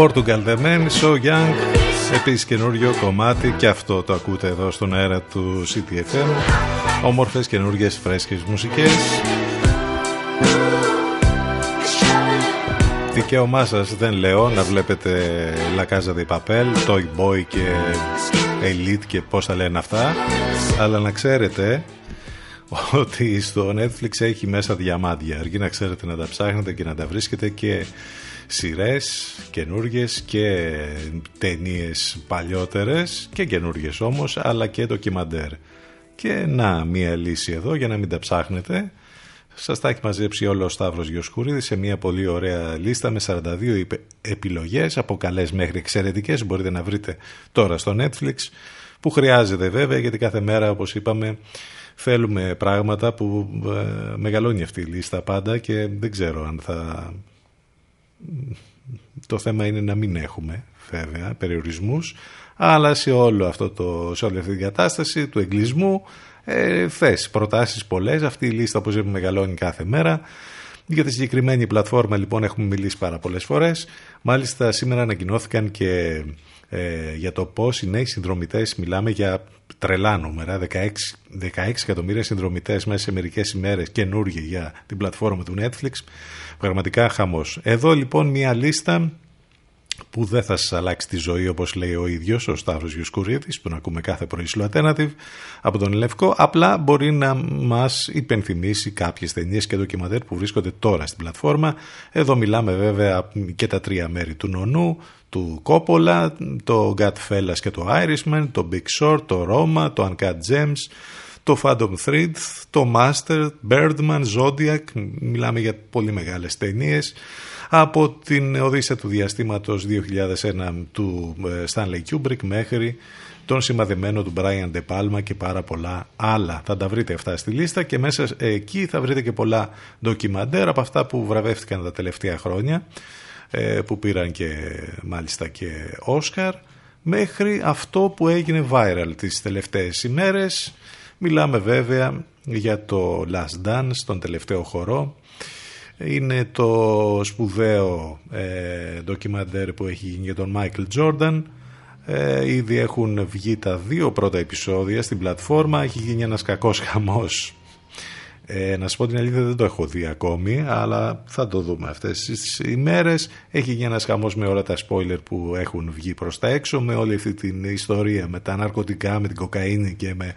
Portugal The Men, So Young. Επίσης καινούριο κομμάτι και αυτό το ακούτε εδώ στον αέρα του CTFM. Όμορφες καινούργιες φρέσκες μουσικές. Δικαίωμά σας δεν λέω να βλέπετε La Casa de Papel, Toy Boy και Elite και πώς τα λένε αυτά. Αλλά να ξέρετε ότι στο Netflix έχει μέσα διαμάντια. Αρκεί να ξέρετε να τα ψάχνετε και να τα βρίσκετε και σειρέ καινούριε και ταινίες παλιότερες και καινούριε όμως αλλά και ντοκιμαντέρ. Και να μία λύση εδώ για να μην τα ψάχνετε Σας τα έχει μαζέψει όλο ο Σταύρος Γιοσκουρίδης σε μια πολύ ωραία λίστα με 42 επι- επιλογές από καλές μέχρι εξαιρετικές μπορείτε να βρείτε τώρα στο Netflix που χρειάζεται βέβαια γιατί κάθε μέρα όπως είπαμε θέλουμε πράγματα που ε, μεγαλώνει αυτή η λίστα πάντα και δεν ξέρω αν θα το θέμα είναι να μην έχουμε βέβαια περιορισμούς αλλά σε, όλο αυτό το, σε όλη αυτή την κατάσταση του εγκλισμού ε, θες προτάσεις πολλές. Αυτή η λίστα όπως είπαμε μεγαλώνει κάθε μέρα. Για τη συγκεκριμένη πλατφόρμα λοιπόν έχουμε μιλήσει πάρα πολλές φορές. Μάλιστα σήμερα ανακοινώθηκαν και ε, για το πώς οι νέοι συνδρομητές μιλάμε για τρελά νούμερα 16, 16 εκατομμύρια συνδρομητές μέσα σε μερικές ημέρες καινούργιοι για την πλατφόρμα του Netflix. Πραγματικά χαμός. Εδώ λοιπόν μια λίστα που δεν θα σας αλλάξει τη ζωή όπως λέει ο ίδιος ο Σταύρος Γιουσκουρίδης που να ακούμε κάθε πρωί στο Alternative από τον Λευκό. Απλά μπορεί να μας υπενθυμίσει κάποιες ταινίες και ντοκιμαντέρ που βρίσκονται τώρα στην πλατφόρμα. Εδώ μιλάμε βέβαια και τα τρία μέρη του Νονού του Κόπολα, το Godfellas και το Irishman, το Big Short, το Roma, το Uncut Gems, το Phantom Thread, το Master, Birdman, Zodiac, μιλάμε για πολύ μεγάλες ταινίες από την Οδύσσια του Διαστήματος 2001 του ε, Stanley Kubrick μέχρι τον σημαδεμένο του Brian De Palma και πάρα πολλά άλλα. Θα τα βρείτε αυτά στη λίστα και μέσα εκεί θα βρείτε και πολλά ντοκιμαντέρ από αυτά που βραβεύτηκαν τα τελευταία χρόνια ε, που πήραν και μάλιστα και Όσκαρ μέχρι αυτό που έγινε viral τις τελευταίες ημέρες μιλάμε βέβαια για το Last Dance τον τελευταίο χορό είναι το σπουδαίο ε, ντοκιμαντέρ που έχει γίνει για τον Μάικλ Τζόρνταν ε, ήδη έχουν βγει τα δύο πρώτα επεισόδια στην πλατφόρμα. Έχει γίνει ένας κακός χαμός. Ε, να σου πω την αλήθεια δεν το έχω δει ακόμη αλλά θα το δούμε αυτές τις ημέρες. Έχει γίνει ένας χαμός με όλα τα spoiler που έχουν βγει προς τα έξω με όλη αυτή την ιστορία με τα ναρκωτικά, με την κοκαίνη και με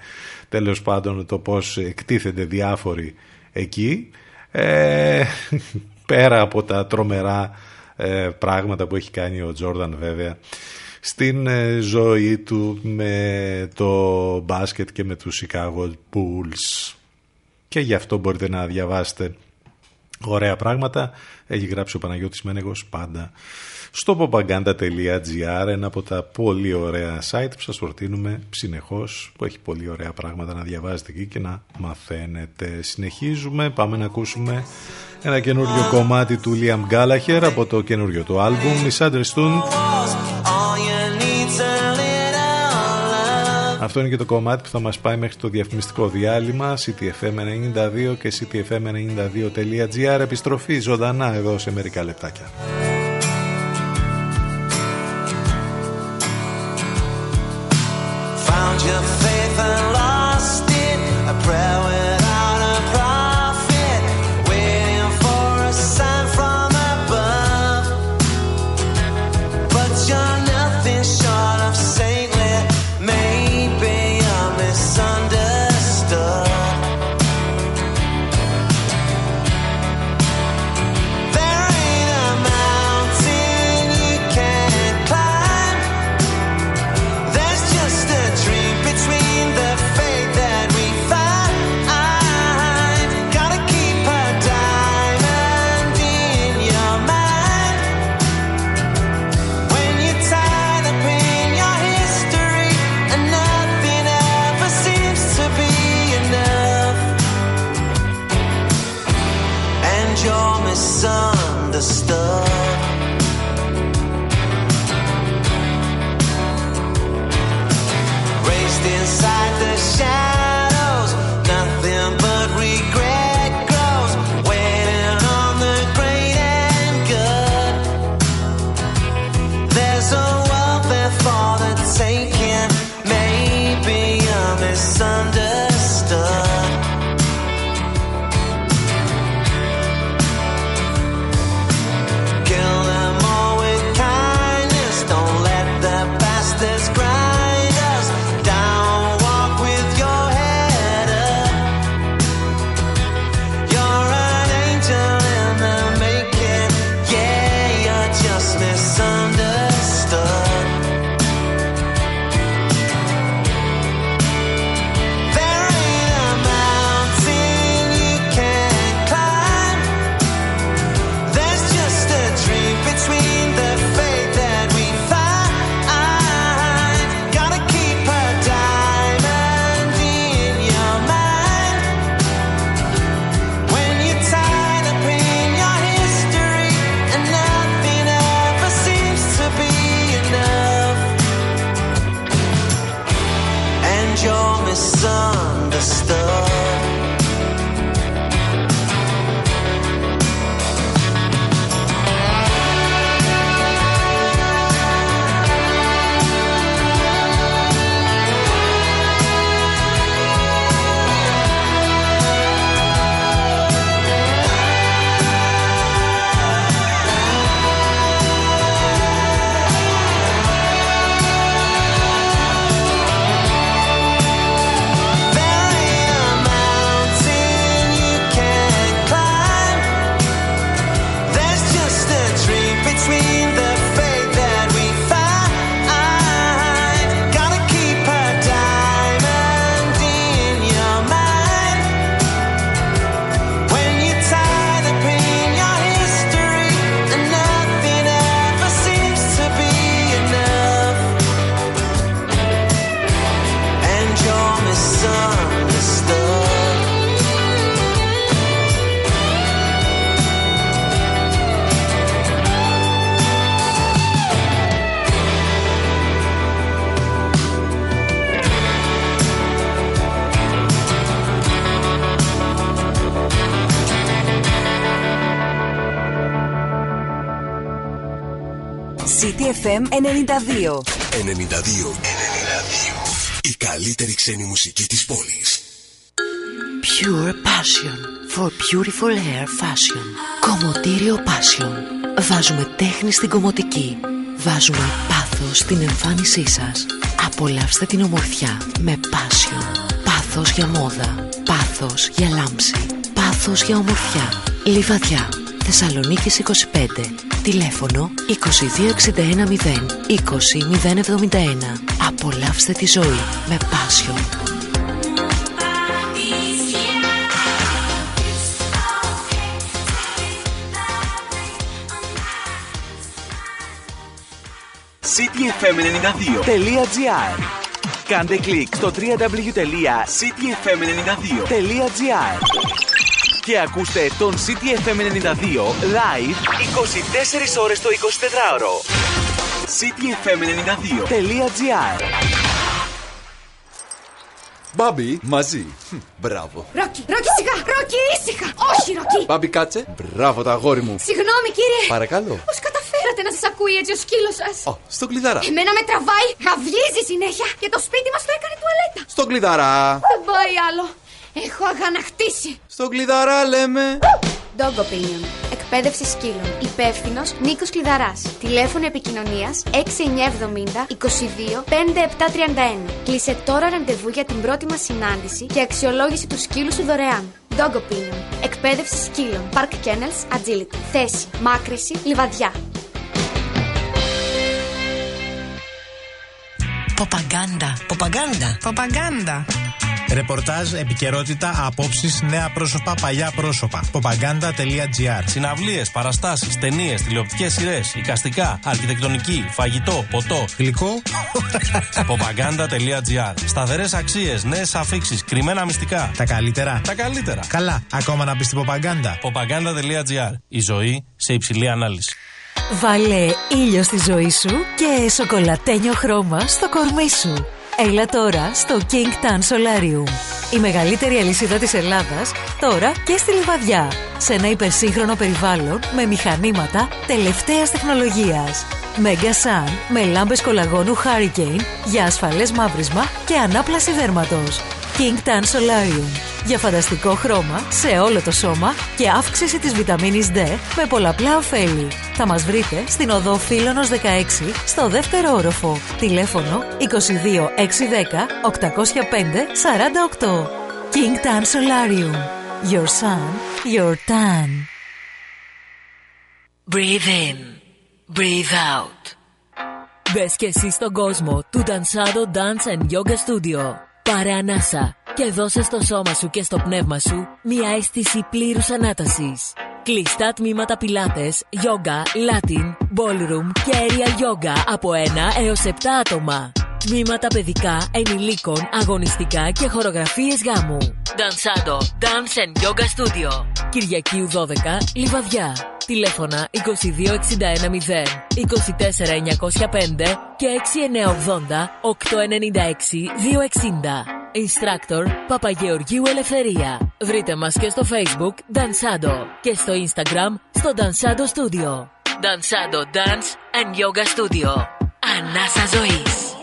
τέλος πάντων το πως εκτίθενται διάφοροι εκεί ε, (laughs) πέρα από τα τρομερά ε, πράγματα που έχει κάνει ο Τζόρνταν βέβαια στην ε, ζωή του με το μπάσκετ και με τους Chicago Bulls. Και γι' αυτό μπορείτε να διαβάσετε ωραία πράγματα. Έχει γράψει ο Παναγιώτης Μένεγος πάντα στο popaganda.gr ένα από τα πολύ ωραία site που σας προτείνουμε συνεχώς που έχει πολύ ωραία πράγματα να διαβάζετε εκεί και να μαθαίνετε. Συνεχίζουμε πάμε να ακούσουμε ένα καινούριο κομμάτι του Liam Gallagher από το καινούριο του άλμπουμ Misunderstood. Αυτό είναι και το κομμάτι που θα μας πάει μέχρι το διαφημιστικό διάλειμμα ctfm92 και ctfm92.gr επιστροφή ζωντανά εδώ σε μερικά λεπτάκια. CTFM 92. 92. Η καλύτερη ξένη μουσική της πόλης. Pure passion for beautiful hair fashion. Κομμωτήριο passion. Βάζουμε τέχνη στην κομμωτική. Βάζουμε πάθος στην εμφάνισή σας. Απολαύστε την ομορφιά με passion. Πάθος για μόδα. Πάθος για λάμψη. Πάθος για ομορφιά. Λιβαδιά. Θεσσαλονίκης 25. Τηλέφωνο 22610 20071. Απολαύστε τη ζωή με passion. cityfm92.gr Κάντε κλικ στο www.cityfm92.gr και ακούστε τον CTFM92 live 24 ώρες το 24ωρο. cityfm92.gr Μπάμπι, μαζί. Χμ, Μπράβο. Ρόκι, Ρόκι, σιγά! Ρόκι, ήσυχα! Όχι, Ρόκι! Μπάμπι, κάτσε. Μπράβο, το αγόρι μου. Συγγνώμη, κύριε! Παρακαλώ. Πώς καταφέρατε να σας ακούει έτσι ο σκύλος σας! Ω, στο κλειδαρά. Εμένα με τραβάει, γαυγίζει συνέχεια και το σπίτι μας το έκανε τουαλέτα. Στο κλειδαρά. Δεν πάει άλλο. Έχω αγανακτήσει. Στο κλειδαρά λέμε. Dog Opinion. Εκπαίδευση σκύλων. Υπεύθυνος Νίκος Κλειδαράς. Τηλέφωνο επικοινωνίας 6970 22 5731. Κλείσε τώρα ραντεβού για την πρώτη μας συνάντηση και αξιολόγηση του σκύλου σου δωρεάν. Dog Opinion. Εκπαίδευση σκύλων. Park Kennels Agility. Θέση. Μάκρυση. Λιβαδιά. Ποπαγκάντα. Ποπαγκάντα. Ποπαγκάντα. Ρεπορτάζ, επικαιρότητα, απόψεις, νέα πρόσωπα, παλιά πρόσωπα. Popaganda.gr Συναυλίες, παραστάσεις, ταινίες, τηλεοπτικές σειρές, εικαστικά, αρχιτεκτονική, φαγητό, ποτό. Γλυκό. Popaganda.gr Σταθερές αξίες, νέες αφήξεις, κρυμμένα μυστικά. Τα καλύτερα. Τα καλύτερα. Καλά. Ακόμα να μπεις στην Popaganda. Popaganda.gr Η ζωή σε υψηλή ανάλυση. Βάλε ήλιο στη ζωή σου και σοκολατένιο χρώμα στο κορμί σου. Έλα τώρα στο King Tan Solarium. Η μεγαλύτερη αλυσίδα της Ελλάδας, τώρα και στη Λιβαδιά. Σε ένα υπερσύγχρονο περιβάλλον με μηχανήματα τελευταίας τεχνολογίας. Mega Sun με λάμπες κολαγόνου Hurricane για ασφαλές μαύρισμα και ανάπλαση δέρματος. King Tan Solarium. Για φανταστικό χρώμα σε όλο το σώμα και αύξηση της βιταμίνης D με πολλαπλά ωφέλη. Θα μας βρείτε στην οδό Φίλωνος 16 στο δεύτερο όροφο. Τηλέφωνο 22 610 805 48. King Tan Solarium. Your sun, your tan. Breathe in. Breathe out. Μπες και εσύ στον κόσμο του Dansado Dance and Yoga Studio. Πάρε ανάσα και δώσε στο σώμα σου και στο πνεύμα σου μια αίσθηση πλήρους ανάτασης. Κλειστά τμήματα πιλάτες, yoga, latin, ballroom και aerial yoga από 1 έως 7 άτομα. Τμήματα παιδικά, ενηλίκων, αγωνιστικά και χορογραφίες γάμου. Dansado Dance and Yoga Studio. Κυριακίου 12, Λιβαδιά. Τηλέφωνα 22610 24905 και 6980 896 260. Instructor Παπαγεωργίου Ελευθερία. Βρείτε μας και στο Facebook Dansado και στο Instagram στο Dansado Studio. Dansado Dance and Yoga Studio. Ανάσα ζωής.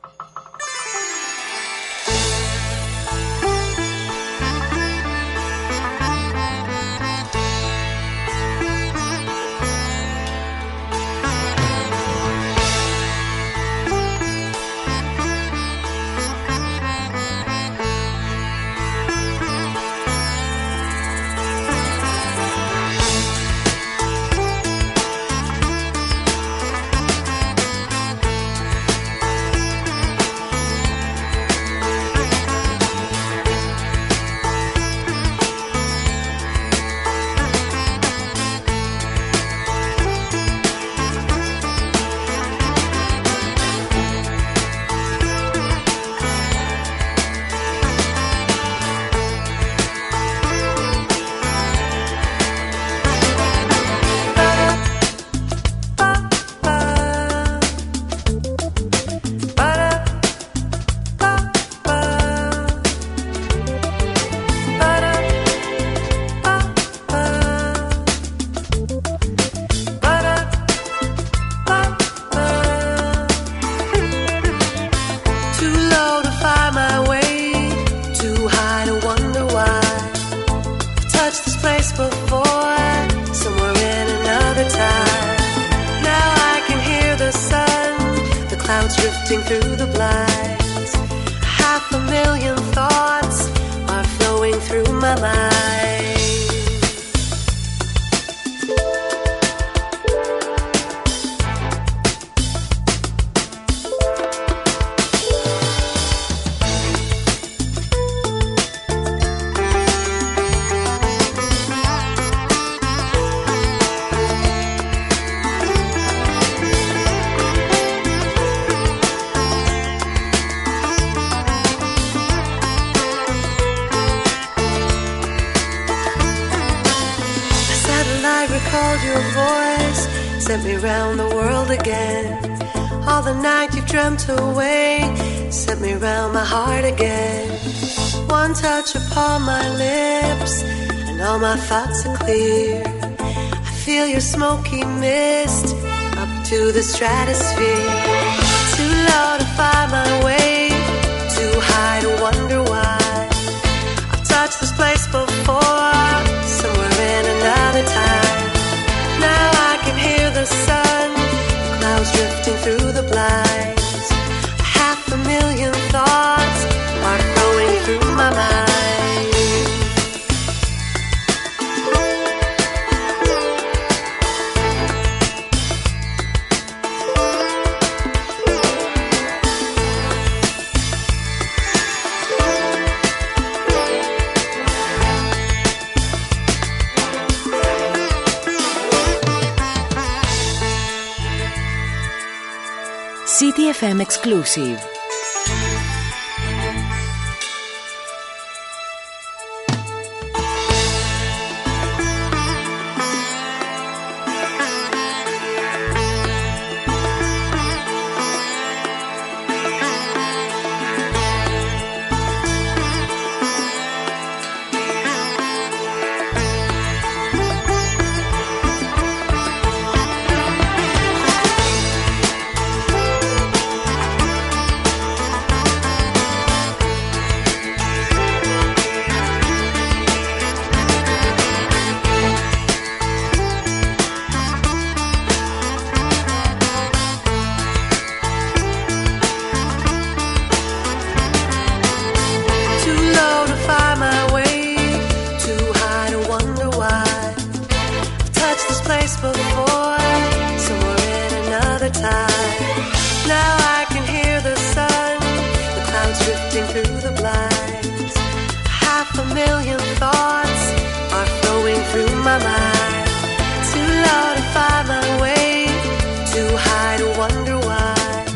Clear. I feel your smoky mist up to the stratosphere. Too low to find my way, too high to wonder exclusive.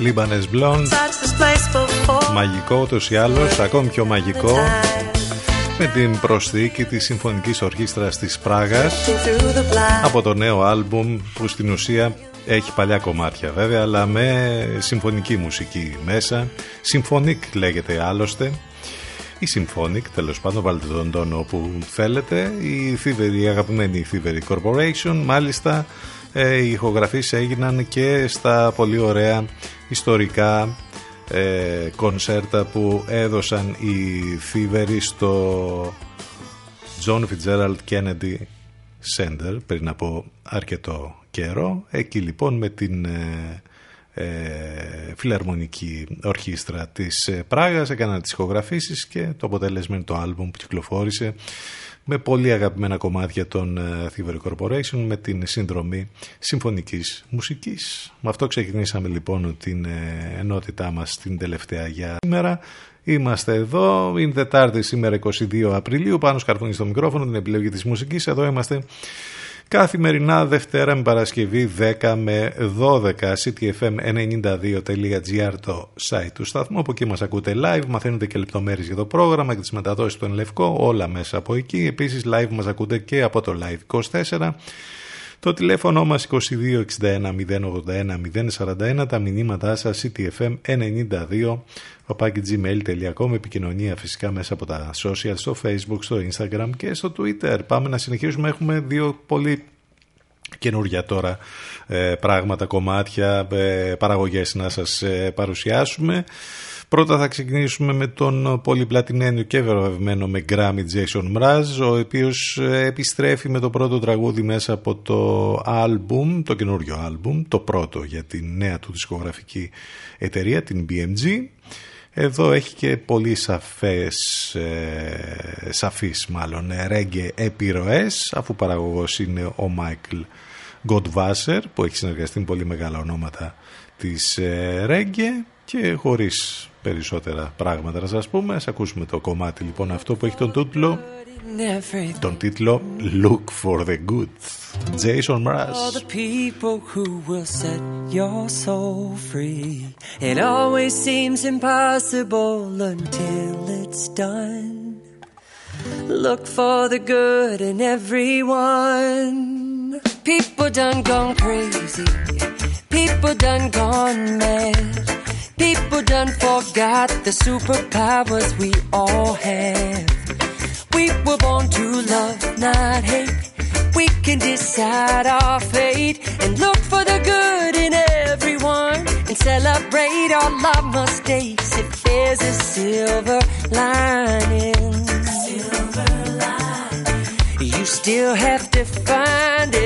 Why. Λίμπανες Blonde, Touched this place before. μαγικό ούτως ή άλλως, ακόμη πιο μαγικό, με την προσθήκη της Συμφωνικής Ορχήστρας της Πράγας Through the blinds. από το νέο άλμπουμ που στην ουσία έχει παλιά κομμάτια βέβαια αλλά με συμφωνική μουσική μέσα Symphonic λέγεται άλλωστε η Symphonic τέλος πάντων βάλτε τον τόνο όπου θέλετε η, Thievery, η αγαπημένη Thievery Corporation μάλιστα ε, οι ηχογραφήσεις έγιναν και στα πολύ ωραία ιστορικά ε, κονσέρτα που έδωσαν οι Thievery στο John Fitzgerald Kennedy Center πριν από αρκετό καιρό. Εκεί λοιπόν με την ε, ε, φιλαρμονική ορχήστρα της ε, Πράγας έκαναν τις ηχογραφήσεις και το αποτέλεσμα είναι το άλμπουμ που κυκλοφόρησε με πολύ αγαπημένα κομμάτια των ε, Thievery Corporation με την συνδρομή συμφωνικής μουσικής. Με αυτό ξεκινήσαμε λοιπόν την ε, ενότητά μας την τελευταία για σήμερα. Είμαστε εδώ, είναι Τετάρτη σήμερα 22 Απριλίου, πάνω σκαρφούνι στο μικρόφωνο, την επιλογή της μουσικής. Εδώ είμαστε καθημερινά Δευτέρα με Παρασκευή 10 με 12 ctfm92.gr το site του σταθμού. Από εκεί μας ακούτε live. Μαθαίνετε και λεπτομέρειες για το πρόγραμμα και τις μεταδόσεις του Ενλευκό όλα μέσα από εκεί. Επίσης live μας ακούτε και από το live 24 το τηλέφωνο μας 2261 081 041 τα μηνύματά σας ctfm92 gmail.com επικοινωνία φυσικά μέσα από τα social στο facebook, στο instagram και στο twitter. Πάμε να συνεχίσουμε. Έχουμε δύο πολύ καινούργια τώρα ε, πράγματα, κομμάτια, ε, παραγωγές να σας ε, παρουσιάσουμε Πρώτα θα ξεκινήσουμε με τον πολυπλατινένιο και βραβευμένο με Grammy Jason Mraz, ο οποίος επιστρέφει με το πρώτο τραγούδι μέσα από το άλμπουμ, το καινούριο άλμπουμ, το πρώτο για την νέα του δισκογραφική εταιρεία, την BMG. Εδώ έχει και πολύ σαφές, ε, σαφείς μάλλον, ρέγγε επιρροές, αφού παραγωγός είναι ο Μάικλ Godwasser, που έχει συνεργαστεί με πολύ μεγάλα ονόματα της ε, ρέγγε και χωρίς περισσότερα πράγματα να σας πούμε. Ας ακούσουμε το κομμάτι λοιπόν αυτό που έχει τον τίτλο τον τίτλο Look for the Good Jason Mraz All the people who will set your soul free It always seems impossible until it's done Look for the good in everyone People done gone crazy People done gone mad People done forgot the superpowers we all have. We were born to love, not hate. We can decide our fate and look for the good in everyone and celebrate all our mistakes if there's a silver lining. Silver lining. You still have to find it,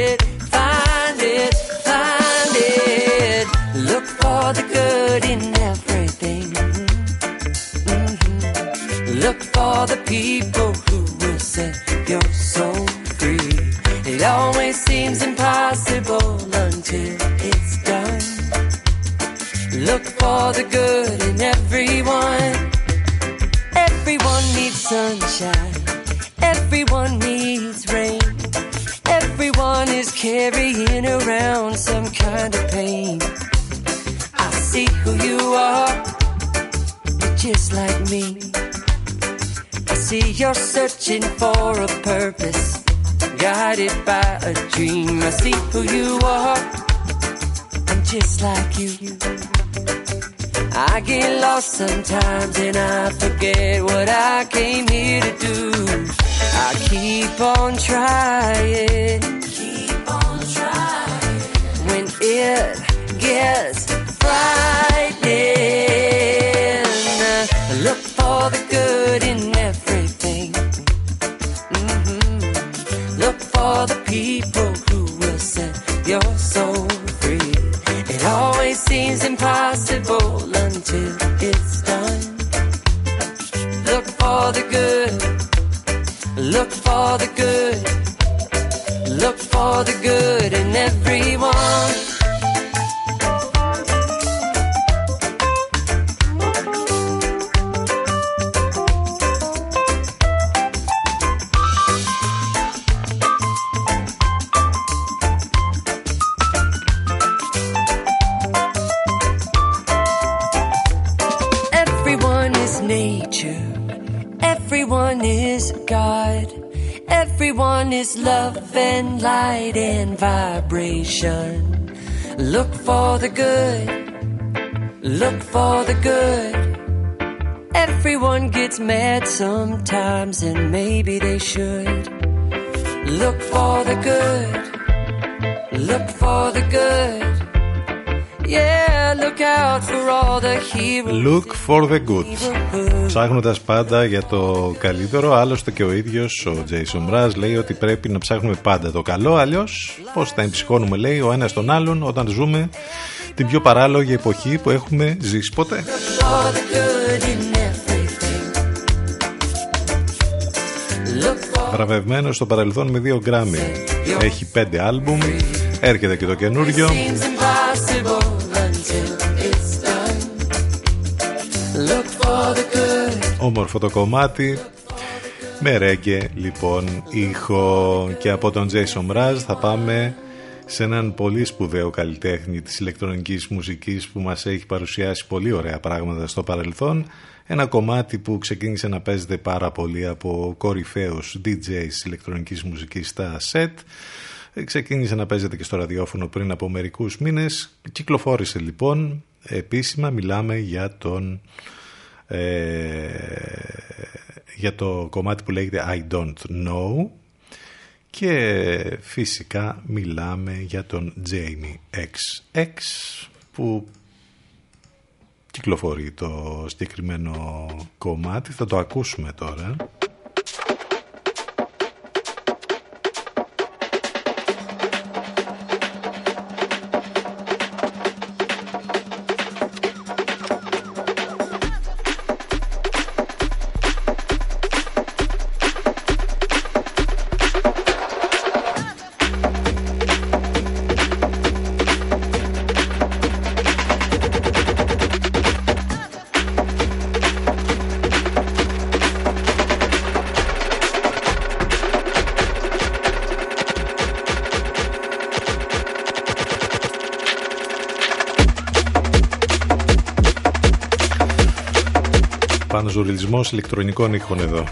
for the good in everyone. Everyone needs sunshine. Everyone needs rain. Everyone is carrying around some kind of pain. I see who you are. You're just like me. I see you're searching for a purpose, guided by a dream. I see who you are. I'm just like you. I get lost sometimes and I forget what I came here to do. I keep on trying. Keep on trying. When it gets frightening, I look for the good for the good. Ψάχνοντας πάντα για το καλύτερο, άλλωστε και ο ίδιος ο Jason Mraz λέει ότι πρέπει να ψάχνουμε πάντα το καλό, αλλιώς πώς θα εμψυχώνουμε λέει ο ένας τον άλλον όταν ζούμε την πιο παράλογη εποχή που έχουμε ζήσει ποτέ. For the good in everything. Look for Βραβευμένος στο παρελθόν με δύο γκράμμι. Έχει πέντε άλμπουμ, έρχεται και το καινούριο. Όμορφο το κομμάτι. Με ρέγγε λοιπόν ήχο. Και από τον Jason Mraz θα πάμε σε έναν πολύ σπουδαίο καλλιτέχνη της ηλεκτρονικής μουσικής που μας έχει παρουσιάσει πολύ ωραία πράγματα στο παρελθόν. Ένα κομμάτι που ξεκίνησε να παίζεται πάρα πολύ από κορυφαίους DJs ηλεκτρονικής μουσικής στα set ξεκίνησε να παίζεται και στο ραδιόφωνο πριν από μερικούς μήνες. Κυκλοφόρησε λοιπόν επίσημα. Μιλάμε για τον ε, για το κομμάτι που λέγεται I Don't Know και φυσικά μιλάμε για τον Jamie XX που κυκλοφορεί το συγκεκριμένο κομμάτι. Θα το ακούσουμε τώρα. Πάνω ζουριλισμός ηλεκτρονικών ήχων εδώ.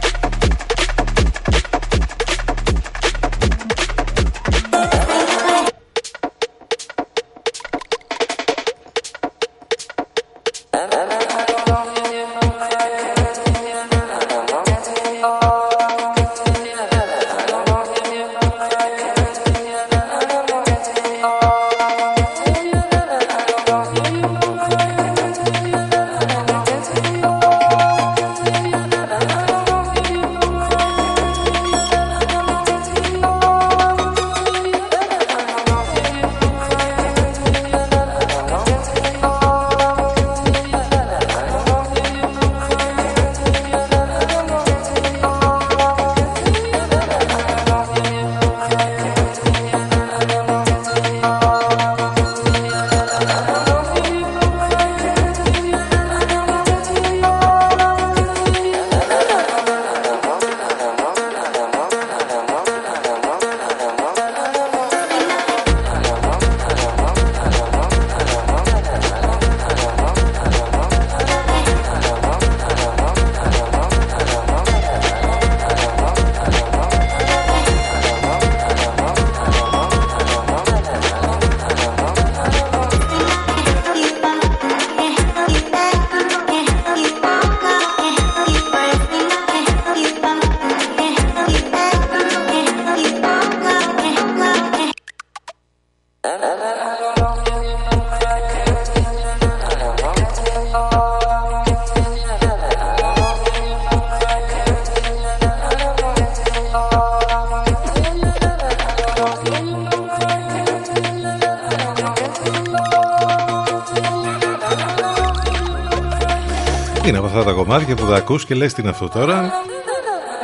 Ακούς και λες τι είναι αυτό τώρα.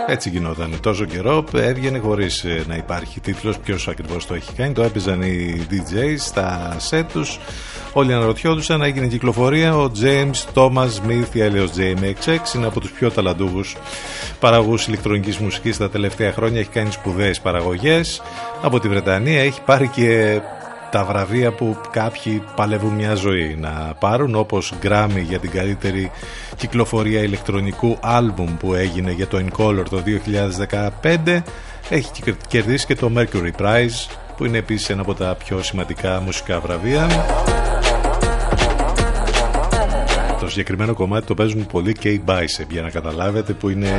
Έτσι γινόταν. Τόσο καιρό έβγαινε χωρίς να υπάρχει τίτλος. Ποιος ακριβώς το έχει κάνει. Το έπαιζαν οι DJs στα set τους. Όλοι αναρωτιόντουσαν. Έγινε κυκλοφορία. Ο James Thomas Smith, ή αλλιώ JMXX, είναι από τους πιο ταλαντούχους παραγωγούς ηλεκτρονικής μουσικής τα τελευταία χρόνια. Έχει κάνει σπουδαίες παραγωγές από τη Βρετανία. Έχει πάρει και τα βραβεία που κάποιοι παλεύουν μια ζωή να πάρουν όπως Grammy για την καλύτερη κυκλοφορία ηλεκτρονικού άλμπουμ που έγινε για το Color το 2015 έχει κερδίσει και το Mercury Prize που είναι επίσης ένα από τα πιο σημαντικά μουσικά βραβεία. Το συγκεκριμένο κομμάτι το παίζουν πολύ και οι Bicep για να καταλάβετε που είναι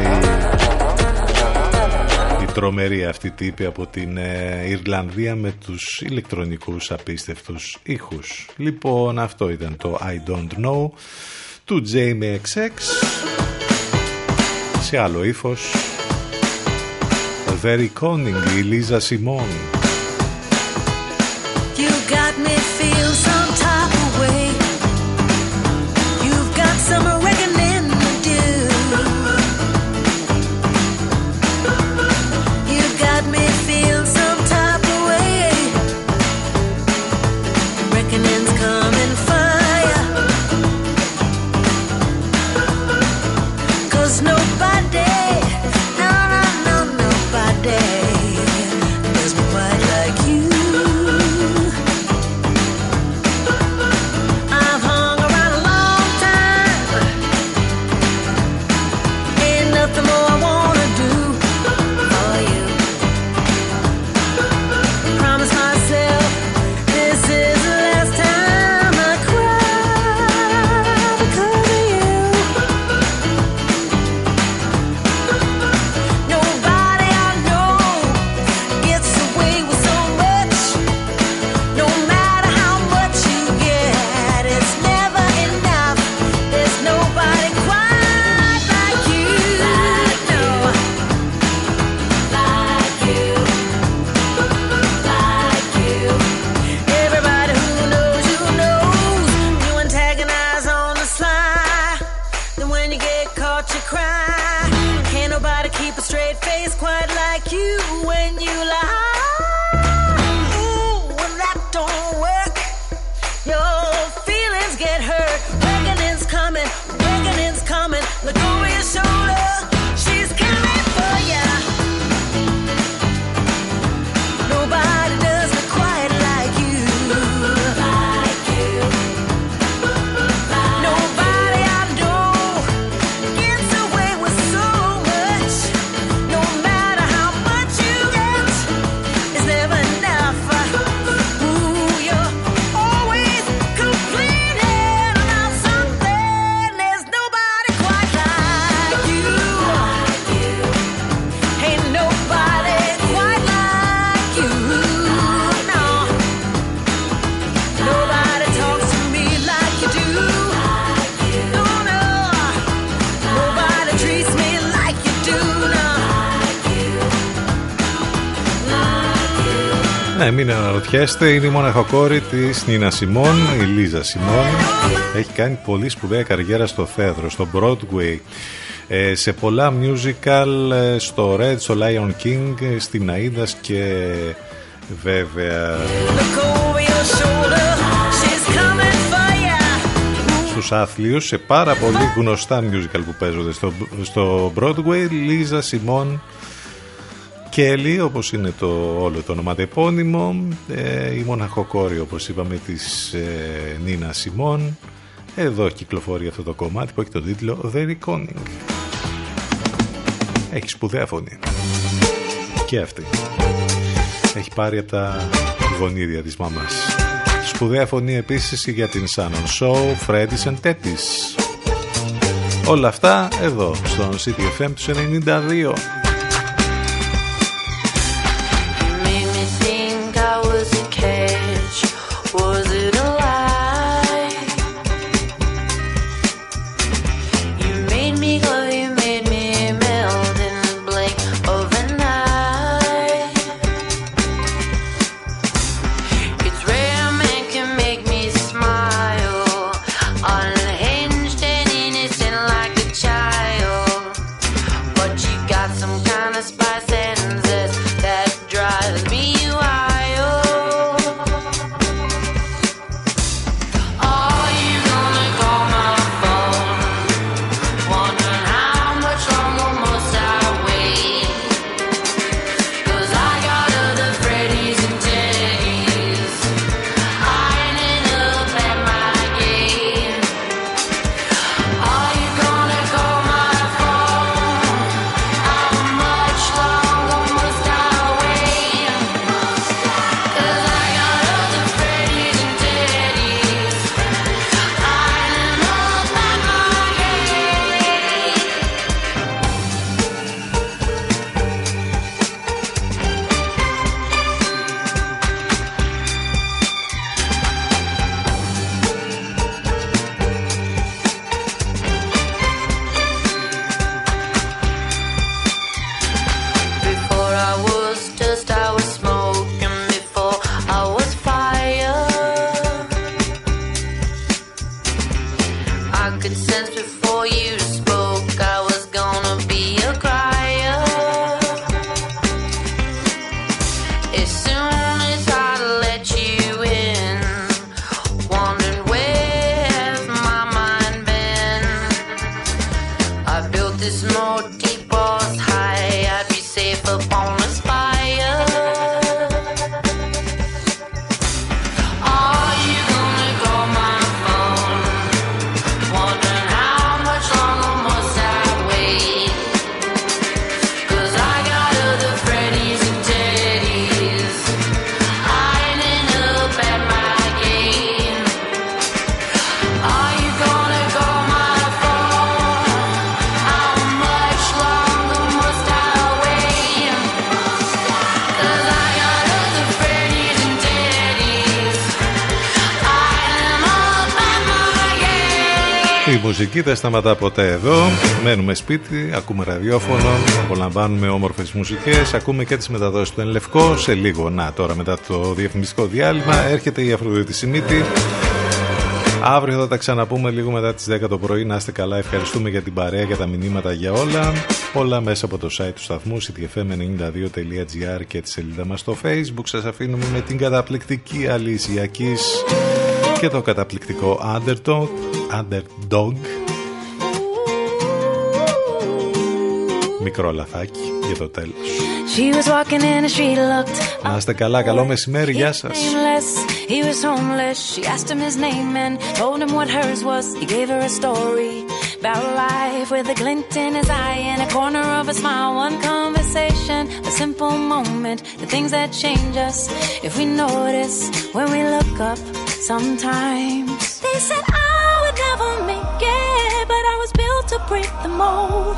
τρομερή αυτή τύπη από την ε, Ιρλανδία με τους ηλεκτρονικούς απίστευτους ήχους. Λοιπόν αυτό ήταν το I Don't Know του Jamie XX σε άλλο ύφος Very Conning η Λίζα Σιμών μην αναρωτιέστε, είναι η μοναχοκόρη της Νίνα Σιμών, η Λίζα Σιμών. Έχει κάνει πολύ σπουδαία καριέρα στο θέατρο, στο Broadway. Ε, σε πολλά musical, ε, στο Red, στο Lion King, ε, στην Αίδας και βέβαια στους άθλιους σε πάρα πολύ γνωστά musical που παίζονται στο, στο Broadway Λίζα Σιμών Κέλλη όπως είναι το όλο το ονοματεπώνυμο ε, η μοναχοκόρη όπως είπαμε της ε, Νίνας Σιμών. Εδώ κυκλοφορεί αυτό το κομμάτι που έχει τον τίτλο The Reconing έχει σπουδαία φωνή. Και αυτή. Έχει πάρει από τα γονίδια της μαμάς. Σπουδαία φωνή επίσης για την Shannon Show Freddy's and Tettis όλα αυτά εδώ στον CTFM του 92 δεν σταματά ποτέ εδώ. Μένουμε σπίτι, ακούμε ραδιόφωνο, απολαμβάνουμε όμορφες μουσικές, ακούμε και τις μεταδόσεις του Εν Λευκό. Σε λίγο, να τώρα μετά το διαφημιστικό διάλειμμα, έρχεται η Αφροδίτη Σιμίτη. Αύριο θα τα ξαναπούμε λίγο μετά τις 10 το πρωί. Να είστε καλά, ευχαριστούμε για την παρέα, για τα μηνύματα, για όλα. Όλα μέσα από το site του σταθμού ctfm92.gr και τη σελίδα μας στο facebook. Σας αφήνουμε με την καταπληκτική Αλήσια Keys και το καταπληκτικό Underdog, Underdog μικρό λαθάκι για το τέλος She was walking in and she looked να είστε καλά, καλό μεσημέρι, γεια σας nameless. He was homeless. She asked him his name and told him what hers was. He gave her a story about life with a glint in his eye and a corner of a smile. One conversation, a simple moment, the things that change us if we notice when we look up sometimes. They said I would never make it, but I was built to break the mold.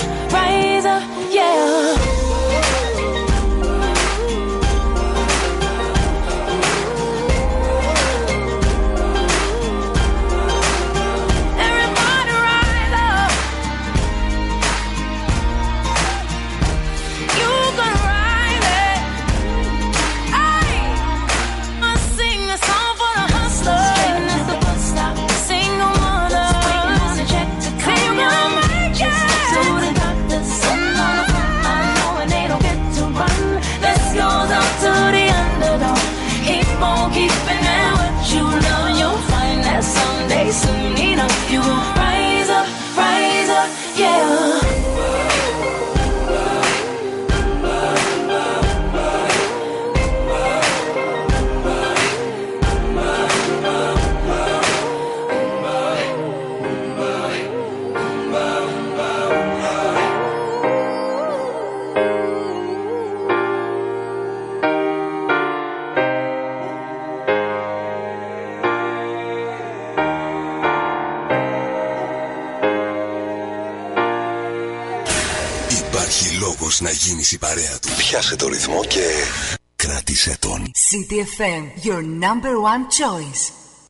you won't η παρέα του. Πιάσε το ρυθμό και κράτησε τον. CTFM, your number one choice.